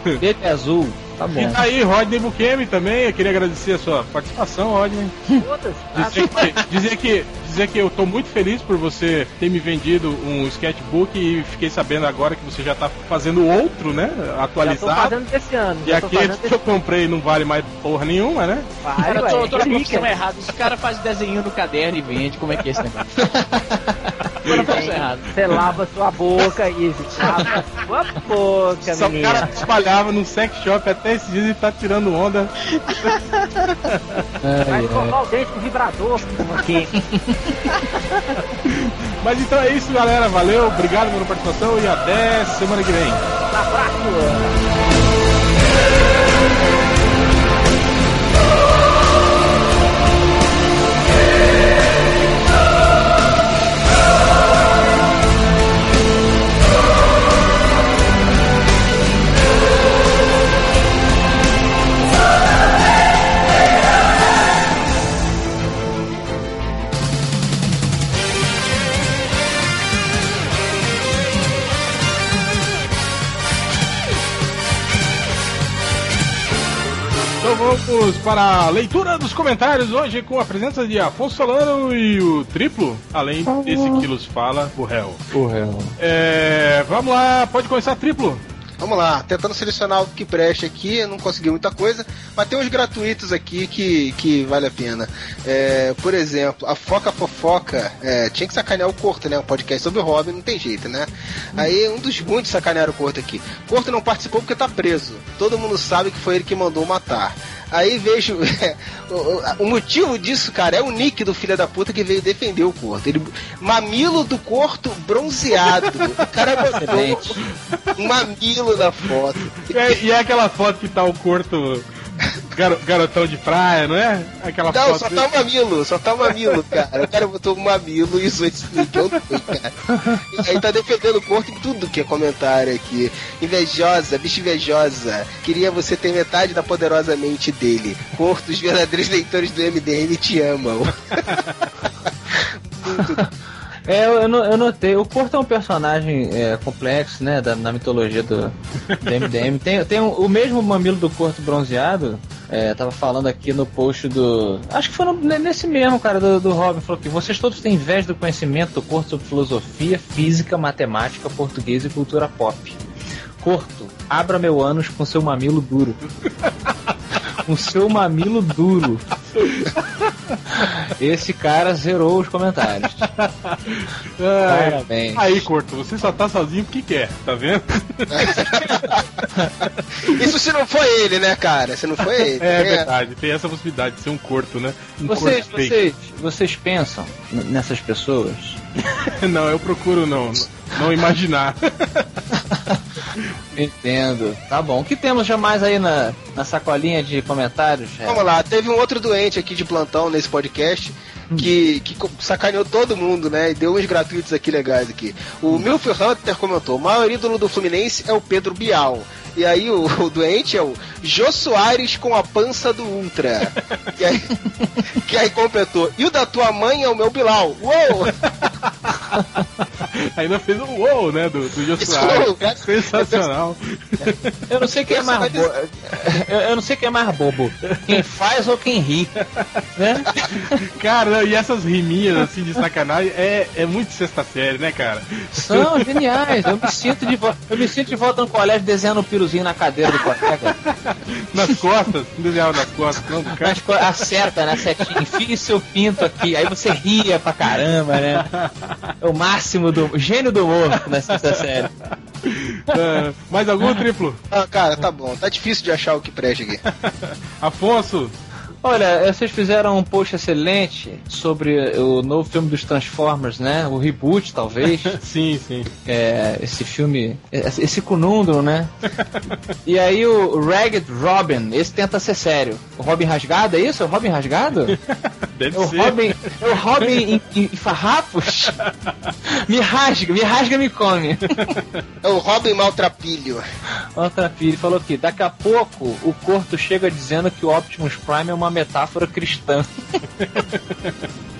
Verde e azul. Tá bom. E tá aí, Rodney Bukemi também. Eu queria agradecer a sua participação, Rodney. Dizer que, dizer que, dizer que eu tô muito feliz por você ter me vendido um sketchbook e fiquei sabendo agora que você já tá fazendo outro, né? Já tô Atualizado. fazendo desse ano. E aquele que eu comprei não vale mais porra nenhuma, né? Vai, Cara, eu tô, tô na profissão errada. Os caras fazem desenho no caderno e vende. Como é que é esse negócio? tô na profissão errada. Você lava sua boca, Izzy. Lava sua boca, Só o menina. cara espalhava num sex shop até esses dias e tá tirando onda. Vai Ai, ai. escovar o dente com vibrador aqui. Mas então é isso, galera. Valeu, obrigado pela participação e até semana que vem. Abraço. Vamos para a leitura dos comentários hoje com a presença de Afonso Solano e o Triplo, além desse que nos fala, o réu. Porra. É, vamos lá, pode começar Triplo. Vamos lá, tentando selecionar o que preste aqui, eu não consegui muita coisa, mas tem uns gratuitos aqui que, que vale a pena. É, por exemplo, a Foca Fofoca é, tinha que sacanear o Corto, né? Um podcast sobre o Robin, não tem jeito, né? Aí um dos muitos sacanearam o Corto aqui. Corto não participou porque tá preso. Todo mundo sabe que foi ele que mandou matar. Aí vejo. o, motivo disso, cara, é o nick do filho da puta que veio defender o Corto. Ele, mamilo do Corto bronzeado. O cara botou um mamilo na foto. E é, e é aquela foto que tá o corto garo- garotão de praia, não é? Aquela Não, foto. só tá o mamilo, só tá o mamilo, cara. O cara botou um mamilo e usou esse nick ontem, cara. E aí tá defendendo o corpo em tudo que é comentário aqui. Invejosa, bicho invejosa. Queria você ter metade da poderosa mente dele. Corto, os verdadeiros leitores do MDM te amam. Muito É, eu, eu no- eu notei. O Corto é um personagem é, complexo, né? Da, na mitologia do, do MDM. Tem, tem o mesmo mamilo do Corto bronzeado. É, tava falando aqui no post do. Acho que foi no- nesse mesmo, cara, do, do Robin. Falou que vocês todos têm inveja do conhecimento do Corto sobre filosofia, física, matemática, português e cultura pop. Corto, abra meu ânus com seu mamilo duro. com seu mamilo duro. Esse cara zerou os comentários. Ai, Parabéns. Aí, Corto, você só tá sozinho porque quer, tá vendo? Isso se não foi ele, né, cara? Se não foi ele. É né? verdade, tem essa possibilidade de ser um corto, né? Um Vocês, corto vocês, vocês pensam nessas pessoas? Não, eu procuro não, não imaginar. Entendo. Tá bom. O que temos já mais aí na, na sacolinha de comentários? É, Vamos lá, teve um outro doente aqui de plantão nesse podcast que, que co- sacaneou todo mundo, né? E deu uns gratuitos aqui legais aqui. O Milf Hunter comentou: o maior ídolo do Fluminense é o Pedro Bial. E aí o, o doente é o Jô Soares com a pança do Ultra. E aí, que aí completou. E o da tua mãe é o meu Bilal. Uou! Ainda fez um wow, né? Do, do Soares. cara. Eu Sensacional. não sei quem é mais bo... eu, eu não sei quem é mais bobo. Quem faz ou quem ri. Né? Cara, e essas riminhas assim de sacanagem é, é muito sexta série, né, cara? São geniais. Eu me sinto de volta. Eu me sinto de volta no colégio desenhando um piruzinho na cadeira do colega. Nas costas, desenhava nas costas, não, do cara. Mas co- a seta, né? Setinha, enfie seu pinto aqui. Aí você ria pra caramba, né? É o máximo do. gênio do humor sexta série. Ah, mais algum triplo? Ah, cara, tá bom. Tá difícil de achar o que preste aqui. Afonso, Olha, vocês fizeram um post excelente sobre o novo filme dos Transformers, né? O reboot, talvez. sim, sim. É, esse filme, esse conundro, né? E aí o Ragged Robin, esse tenta ser sério. O Robin rasgado, é isso? É o Robin rasgado? Deve É o ser. Robin, é o Robin em, em- em farrapos? me rasga, me rasga, me come. É o Robin Maltrapilho. Outra filha falou que daqui a pouco o Corto chega dizendo que o Optimus Prime é uma metáfora cristã.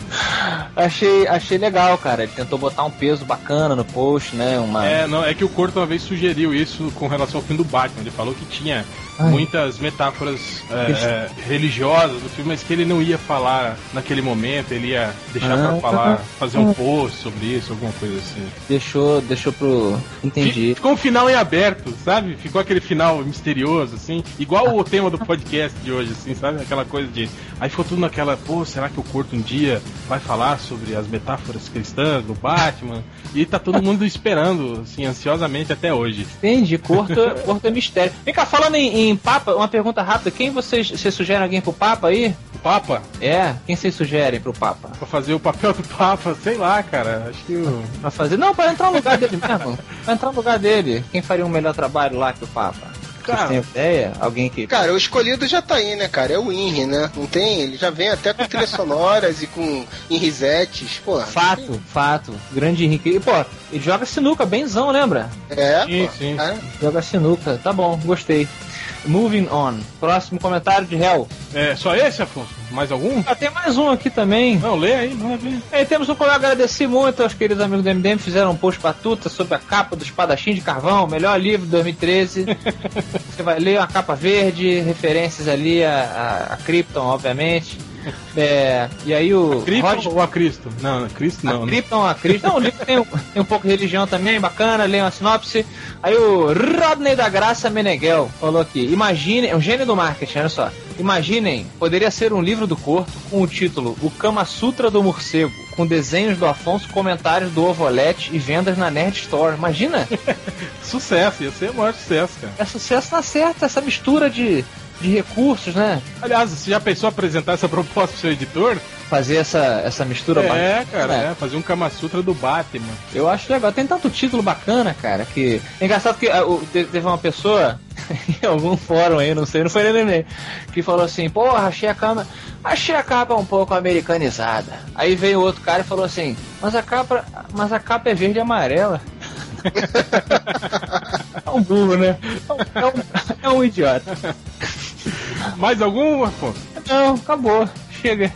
achei, achei legal, cara. Ele tentou botar um peso bacana no post, né? Uma... É, não, é que o Corto uma vez sugeriu isso com relação ao fim do Batman. Ele falou que tinha Ai. muitas metáforas é, é, religiosas do filme, mas que ele não ia falar naquele momento, ele ia deixar Ah, pra falar, tá. fazer um post sobre isso, alguma coisa assim. Deixou, deixou pro. Entendi. Ficou um final em aberto, sabe? Ficou aquele final misterioso, assim, igual o tema do podcast de hoje, assim, sabe? Aquela coisa de. Aí ficou tudo naquela, pô, será que o Corto um dia vai falar sobre as metáforas cristãs do Batman? E tá todo mundo esperando, assim, ansiosamente até hoje. Entendi. Corto, corto é mistério. Vem cá, falando em, em Papa, uma pergunta rápida. Quem vocês, vocês sugerem alguém pro Papa aí? O Papa, É, quem vocês sugerem pro Papa? pra fazer o papel do Papa, sei lá, cara. Acho que o. Pra fazer. Não, pra entrar no lugar dele mesmo. Pra entrar no lugar dele. Quem faria um melhor trabalho lá que o Papa? Cara. Têm ideia? Alguém que. Cara, o escolhido já tá aí, né, cara? É o Inri, né? Não tem? Ele já vem até com trilhas sonoras e com Inrisetes, pô. Fato, fato. Grande Henrique. E, pô, ele joga sinuca, benzão, lembra? É, Sim, pô. sim. É. Joga sinuca. Tá bom, gostei. Moving on. Próximo comentário de Hell. É só esse, Afonso? Mais algum? Ah, tem mais um aqui também. Não, lê aí, manda ver. E temos um colega agradecer muito aos queridos amigos do MDM fizeram um post batuta sobre a capa do Espadachim de Carvão, melhor livro de 2013. Você vai ler uma capa verde, referências ali a, a, a Krypton, obviamente. É, e aí o Cristo Roger- ou a Cristo? Não, não, Cristo não, a né? Krypton, a Krypton. Não, o livro tem um, tem um pouco de religião também, bacana, leia uma sinopse. Aí o Rodney da Graça Meneghel falou aqui: imagine, é um gênio do marketing, olha só. Imaginem, poderia ser um livro do corpo com o título O Kama Sutra do Morcego, com desenhos do Afonso, comentários do Ovolete e vendas na Nerd Store. Imagina, Sucesso, ia ser o maior sucesso, cara. é sucesso na certa, essa mistura de, de recursos, né? Aliás, você já pensou apresentar essa proposta pro seu editor? Fazer essa, essa mistura É, bacana. cara, é, fazer um Kama Sutra do Batman. Eu acho legal. Tem tanto título bacana, cara, que. É engraçado que te- teve uma pessoa em algum fórum aí, não sei, não foi nem nem, que falou assim, porra, achei a capa. Achei a capa um pouco americanizada. Aí veio outro cara e falou assim, mas a capa. Mas a capa é verde e amarela. é um burro, né? É um, é um- é um idiota. Mais algum, Afonso? Não, acabou. Chega.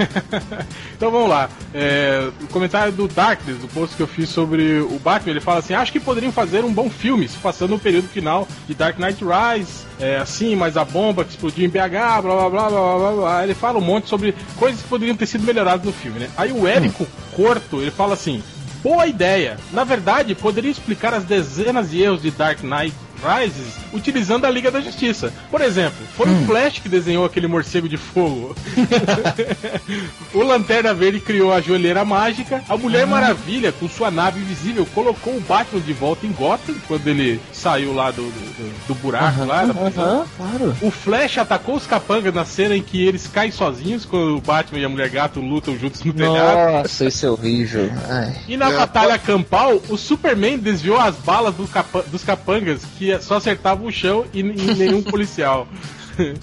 então vamos lá. É, o comentário do Darkness, do post que eu fiz sobre o Batman, ele fala assim: acho que poderiam fazer um bom filme, se passando no período final de Dark Knight Rise. É, assim, mas a bomba que explodiu em BH, blá blá blá blá blá blá blá. Ele fala um monte sobre coisas que poderiam ter sido melhoradas no filme, né? Aí o Érico Corto, ele fala assim: boa ideia. Na verdade, poderia explicar as dezenas de erros de Dark Knight Rises utilizando a Liga da Justiça. Por exemplo, foi o Flash que desenhou aquele morcego de fogo. o Lanterna Verde criou a joelheira mágica. A Mulher Maravilha, com sua nave invisível, colocou o Batman de volta em Gotham quando ele saiu lá do, do, do buraco lá. da prisão. Aham, claro. O Flash atacou os capangas na cena em que eles caem sozinhos quando o Batman e a Mulher Gato lutam juntos no telhado. Nossa, isso é horrível. Ai. E na É, batalha campal, o Superman desviou as balas do capa- dos capangas que só acertavam o chão e, e nenhum policial.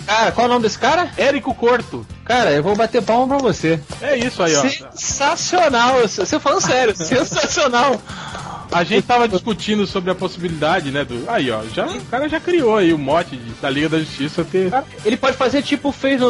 Cara, qual é o nome desse cara? Érico Corto. Cara, eu vou bater palma pra você. É isso aí, ó. Sensacional! Você falando sério, sensacional! A gente tava discutindo sobre a possibilidade, né? Do. Aí, ó, já, o cara já criou aí o mote de- da Liga da Justiça ter. Ele pode fazer tipo fez o,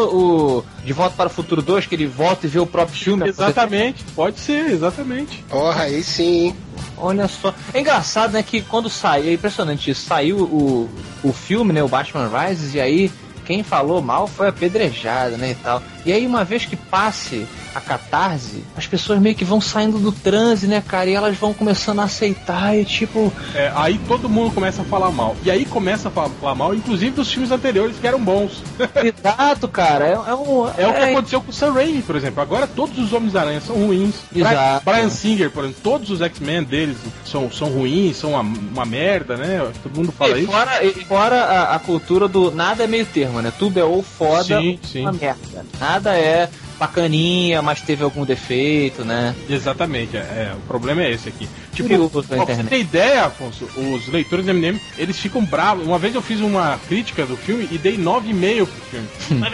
o De Volta para o Futuro 2, que ele volta e vê o próprio filme. Exatamente, pode ser, exatamente. Porra, aí sim, hein? Olha só. É engraçado, né, que quando saiu, é impressionante isso, saiu o, o filme, né, o Batman Rises, e aí quem falou mal foi apedrejado, né, e tal. E aí, uma vez que passe a catarse, as pessoas meio que vão saindo do transe, né, cara, e elas vão começando a aceitar e tipo... É, aí todo mundo começa a falar mal. E aí começa a fa- falar mal, inclusive dos filmes anteriores que eram bons. Exato, cara, é, é um... É o que aconteceu com o Sam Raimi, por exemplo. Agora todos os Homens-Aranha são ruins. Exato. Brian Singer, por exemplo, todos os X-Men deles são, são ruins, são uma, uma merda, né? Todo mundo fala E isso. fora, e fora a, a cultura do nada é meio termo, né? Tudo é ou foda Sim, ou sim. uma merda. Nada é bacaninha, mas teve algum defeito, né? Exatamente, é, é, o problema é esse aqui. Tipo, Curioso pra você ter ideia, Afonso, os leitores do MDM, eles ficam bravos. Uma vez eu fiz uma crítica do filme e dei 9,5 pro filme.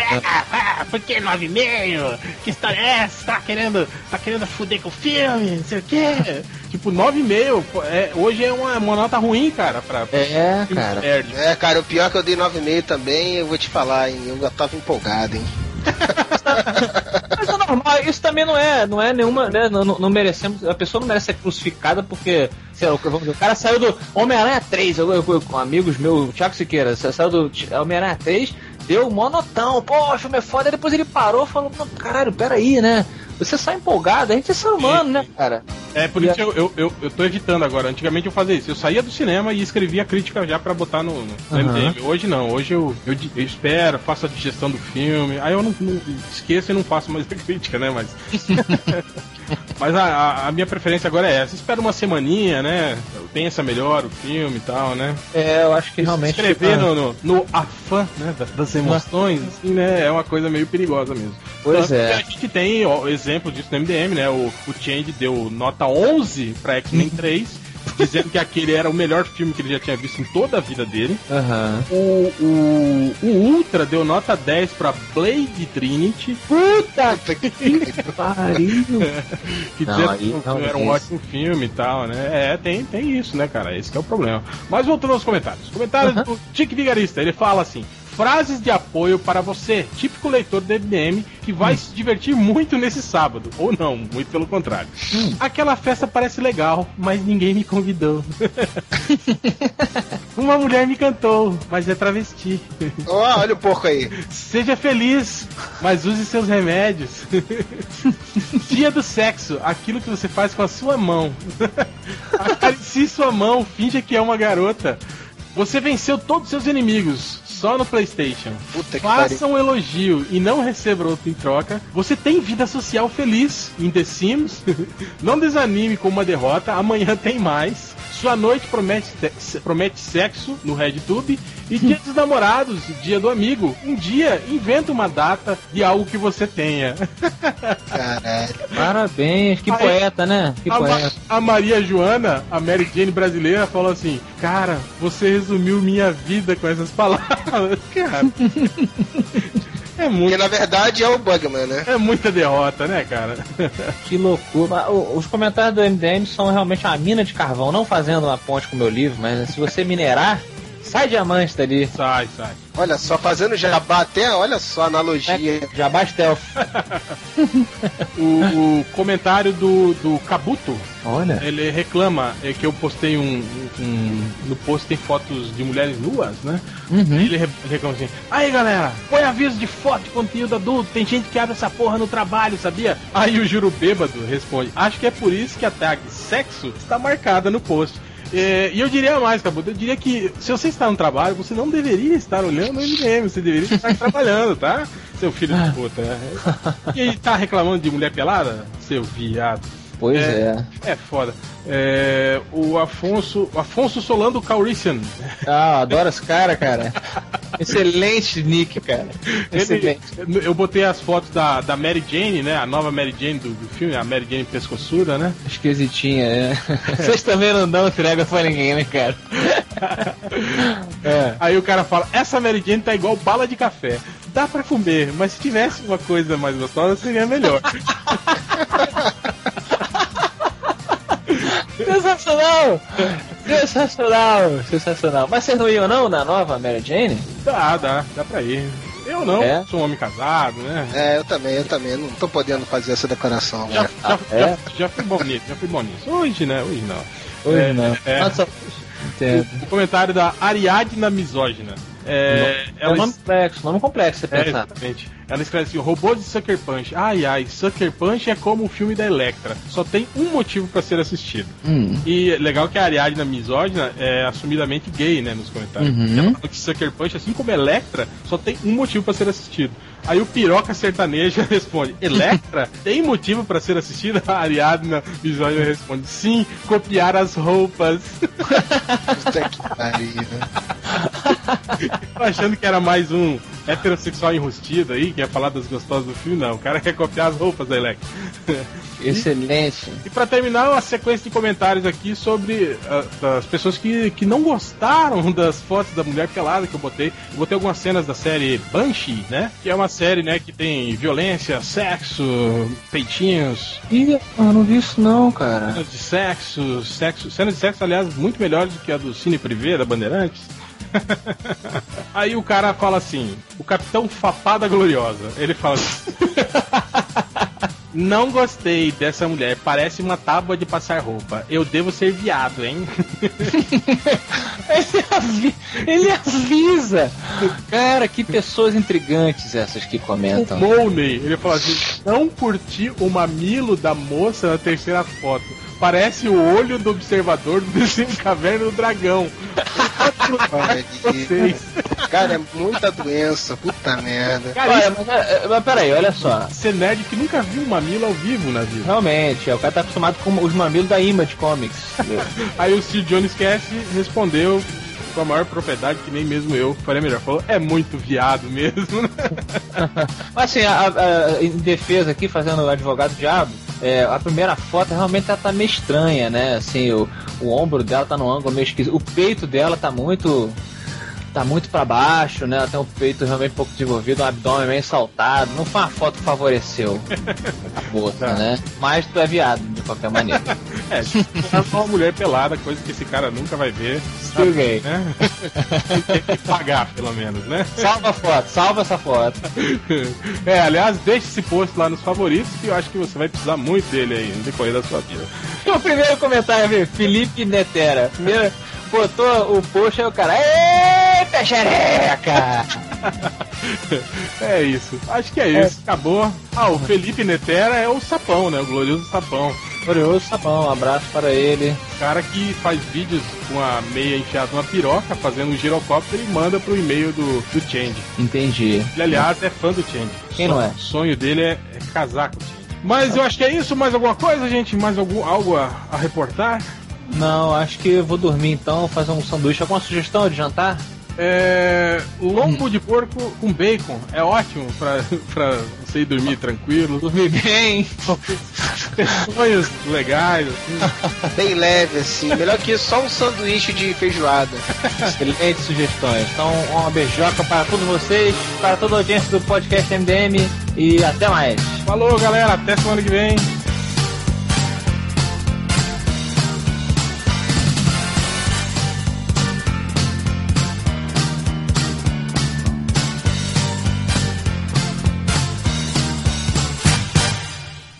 Ah, por que 9,5? Que história é essa? Tá querendo, tá querendo fuder com o filme? Não sei o quê. tipo, 9,5 pô, é, hoje é uma, uma nota ruim, cara, pra, pra É, filme cara. nerd. É, cara, o pior é que eu dei 9,5 também, eu vou te falar, hein? Eu já tava empolgado, hein? Mas é normal, isso também não é, não é nenhuma, né? Não, não- merecemos, a pessoa não merece ser crucificada porque, sei lá, vamos dizer, o cara saiu do Homem-Aranha 3, eu, eu- eu- com amigos meus, o Thiago Siqueira, sa- saiu do Homem-Aranha 3, deu monotão, pô, o filme é foda, depois ele parou e falou, caralho, peraí, né? Você sai empolgado, a gente é ser humano, né, cara? É, por isso que eu, eu, eu, eu tô evitando agora. Antigamente eu fazia isso. Eu saía do cinema e escrevia a crítica já pra botar no, no Aham. MDM. Hoje não. Hoje eu, eu, eu espero, faço a digestão do filme. Aí eu não, não- esqueço e não faço mais a crítica, né? Mas. Mas a, a- minha preferência agora é essa. Espera uma semaninha, né? Pensa melhor o filme e tal, né? É, eu acho que realmente. Escrever ah, no, no, no afã né, da- das emoções, assim, né? É uma coisa meio perigosa mesmo. Pois Tanto é. que A gente tem ó, exemplo disso no MDM, né? O, o Change deu nota 11 pra X-Men 3, dizendo que aquele era o melhor filme que ele já tinha visto em toda a vida dele. Aham. O, o, o Ultra deu nota 10 pra Blade Trinity, Puta que pariu! que Não, dizendo que não, era um ótimo filme e tal, né? É, tem, tem isso, né, cara? Esse que é o problema. Mas voltando aos comentários. Comentários do Tique Vigarista, ele fala assim. Frases de apoio para você, típico leitor do MDM, que vai se divertir muito nesse sábado. Ou não, muito pelo contrário. Aquela festa parece legal, mas ninguém me convidou. Uma mulher me cantou, mas é travesti. Ó, olha o porco aí. Seja feliz, mas use seus remédios. Dia do sexo, aquilo que você faz com a sua mão. Acaricie sua mão, finja que é uma garota. Você venceu todos os seus inimigos, só no PlayStation. Puta Faça um elogio e não receba outro em troca. Você tem vida social feliz em The Sims. Não desanime com uma derrota, amanhã tem mais. Sua noite promete, te- promete sexo no RedTube. E dia dos namorados, dia do amigo. Um dia, inventa uma data de algo que você tenha. Caralho. Parabéns, que Aí- poeta, né? Que A, Ma- poeta. a Maria Joana, a Mary Jane brasileira, falou assim: Cara, você resumiu minha vida com essas palavras. Cara. É, muito, Porque na verdade é o Bugman, né? é muita derrota, né, cara? Que loucura. O- Os comentários do MDM são realmente uma mina de carvão, não fazendo uma ponte com o meu livro, mas se você minerar, sai diamante dali. Sai, sai. Olha só, fazendo jabá até, olha só a analogia. Jabá stealth. O, o comentário do, do Kabuto, Olha. ele reclama é, que eu postei um, um- No post tem fotos de mulheres nuas, né? Uhum. Ele re- reclama assim: Aí galera, põe aviso de foto de conteúdo adulto. Tem gente que abre essa porra no trabalho, sabia? Aí o Juro Bêbado responde: Acho que é por isso que a tag sexo está marcada no post. É, e eu diria mais, Cabuto, eu diria que se você está no trabalho, você não deveria estar olhando o MDM, você deveria estar trabalhando, tá? Seu filho de puta. E aí tá reclamando de mulher pelada? Seu viado. Pois é. É foda. É, o Afonso. Afonso Solando Caurician. Ah, adoro esse cara, cara. Excelente nick, cara. Ele- Excelente. eu botei as fotos da, da Mary Jane, né? A nova Mary Jane do, do filme, a Mary Jane pescoçuda, né? Esquisitinha, é. Vocês também não dão trégua pra ninguém, né, cara? É. Aí o cara fala: essa Mary Jane tá igual bala de café. Dá pra comer, mas se tivesse uma coisa mais gostosa seria melhor. Sensacional! Sensacional! Sensacional. Mas vocês não iam não na nova Mary Jane? Dá, dá, dá pra ir. Eu não, É? sou um homem casado, né? É, eu também, eu também. Não tô podendo fazer essa declaração. Já, né? já, é? já, já fui bom nisso, já fui bom nisso. Hoje, né? Hoje não. Hoje É, não. é. Nossa, entendo. O comentário da Ariadna Misógina. É, É um nome complexo, nome complexo, você é, exatamente. Ela escreve assim: robôs de Sucker Punch. Ai ai, Sucker Punch é como o filme da Electra. Só tem um motivo pra ser assistido. Hum. E legal que a Ariadna Misógina é assumidamente gay, né, nos comentários. Uhum. Ela fala que Sucker Punch, assim como Electra, só tem um motivo pra ser assistido. Aí o piroca sertaneja responde: Electra tem motivo pra ser assistida? A Ariadna Misógina responde: Sim, copiar as roupas. Puta que pariu. Achando que era mais um heterossexual enrustido aí, que ia falar das gostosas do filme, não. O cara quer copiar as roupas da Electra. Excelente. E pra terminar, uma sequência de comentários aqui sobre ah, as pessoas que, que não gostaram das fotos da mulher pelada que eu botei. Eu botei algumas cenas da série Banshee, né? Que é uma série, né, que tem violência, sexo, peitinhos, Ih, eu não vi isso não, cara. cenas de sexo, sexo, cenas de sexo, aliás, muito melhores do que a do Cine Privé, da Bandeirantes. Aí o cara fala assim, o Capitão Fapada Gloriosa, ele fala assim, Não gostei dessa mulher, parece uma tábua de passar roupa. Eu devo ser viado, hein? Ele, avi- ele avisa. Cara, que pessoas intrigantes essas que O comentam. Mooney, ele fala assim: Não curti o mamilo da moça na terceira foto. Parece o olho do observador do desenho Caverna do Dragão. Olha, Vocês. Cara, é muita doença, puta merda. Cara, Olha, mas, é, é, mas peraí, olha só. Ser nerd que nunca viu um mamilo ao vivo na vida. Realmente, é, o cara tá acostumado com os mamilos da Image Comics. Aí o Steve Jones Cast respondeu com a maior propriedade que nem mesmo eu faria melhor. Falou, é muito viado mesmo? Mas assim, a- a- em defesa aqui, fazendo o advogado diabo, é, a primeira foto realmente ela tá meio estranha, né? Assim, o, o ombro dela tá no ângulo meio esquisito. O peito dela tá muito. Tá muito pra baixo, né? Ela tem um peito realmente pouco desenvolvido, um abdômen meio saltado. Não foi uma foto que favoreceu a moça, Tá. né? Mas tu é viado, de qualquer maneira. É, é uma mulher pelada, coisa que esse cara nunca vai ver. Still gay. Né? Tem que pagar, pelo menos, né? Salva a foto, salva essa foto. É, aliás, deixe esse post lá nos favoritos que eu acho que você vai precisar muito dele aí no decorrer da sua vida. O primeiro comentário, viu? Felipe Netera. Primeiro, botou o post aí o cara. Eita, xereca! É isso. Acho que é isso. Acabou. Ah, o Felipe Netera é o sapão, né? O glorioso sapão. Glorioso Sabão, um abraço para ele. Cara que faz vídeos com a meia enfiada numa piroca, fazendo um girocóptero e manda pro e-mail do, do Change. Entendi. Ele, aliás, é fã do Change. Quem não é? O sonho dele é, é casar com o Change. Mas eu acho que é isso. Mais alguma coisa, gente? Mais algum, algo a, a reportar? Não, acho que eu vou dormir então, fazer um sanduíche. Alguma sugestão de jantar? É, lombo de porco com bacon é ótimo pra, pra você ir dormir tranquilo. Dormir bem. Sonhos legais, assim. Bem leve, assim. Melhor que só um sanduíche de feijoada. Excelentes sugestões. Então, uma beijoca para todos vocês, para toda a audiência do podcast MDM e até mais. Falou, galera. Até semana que vem.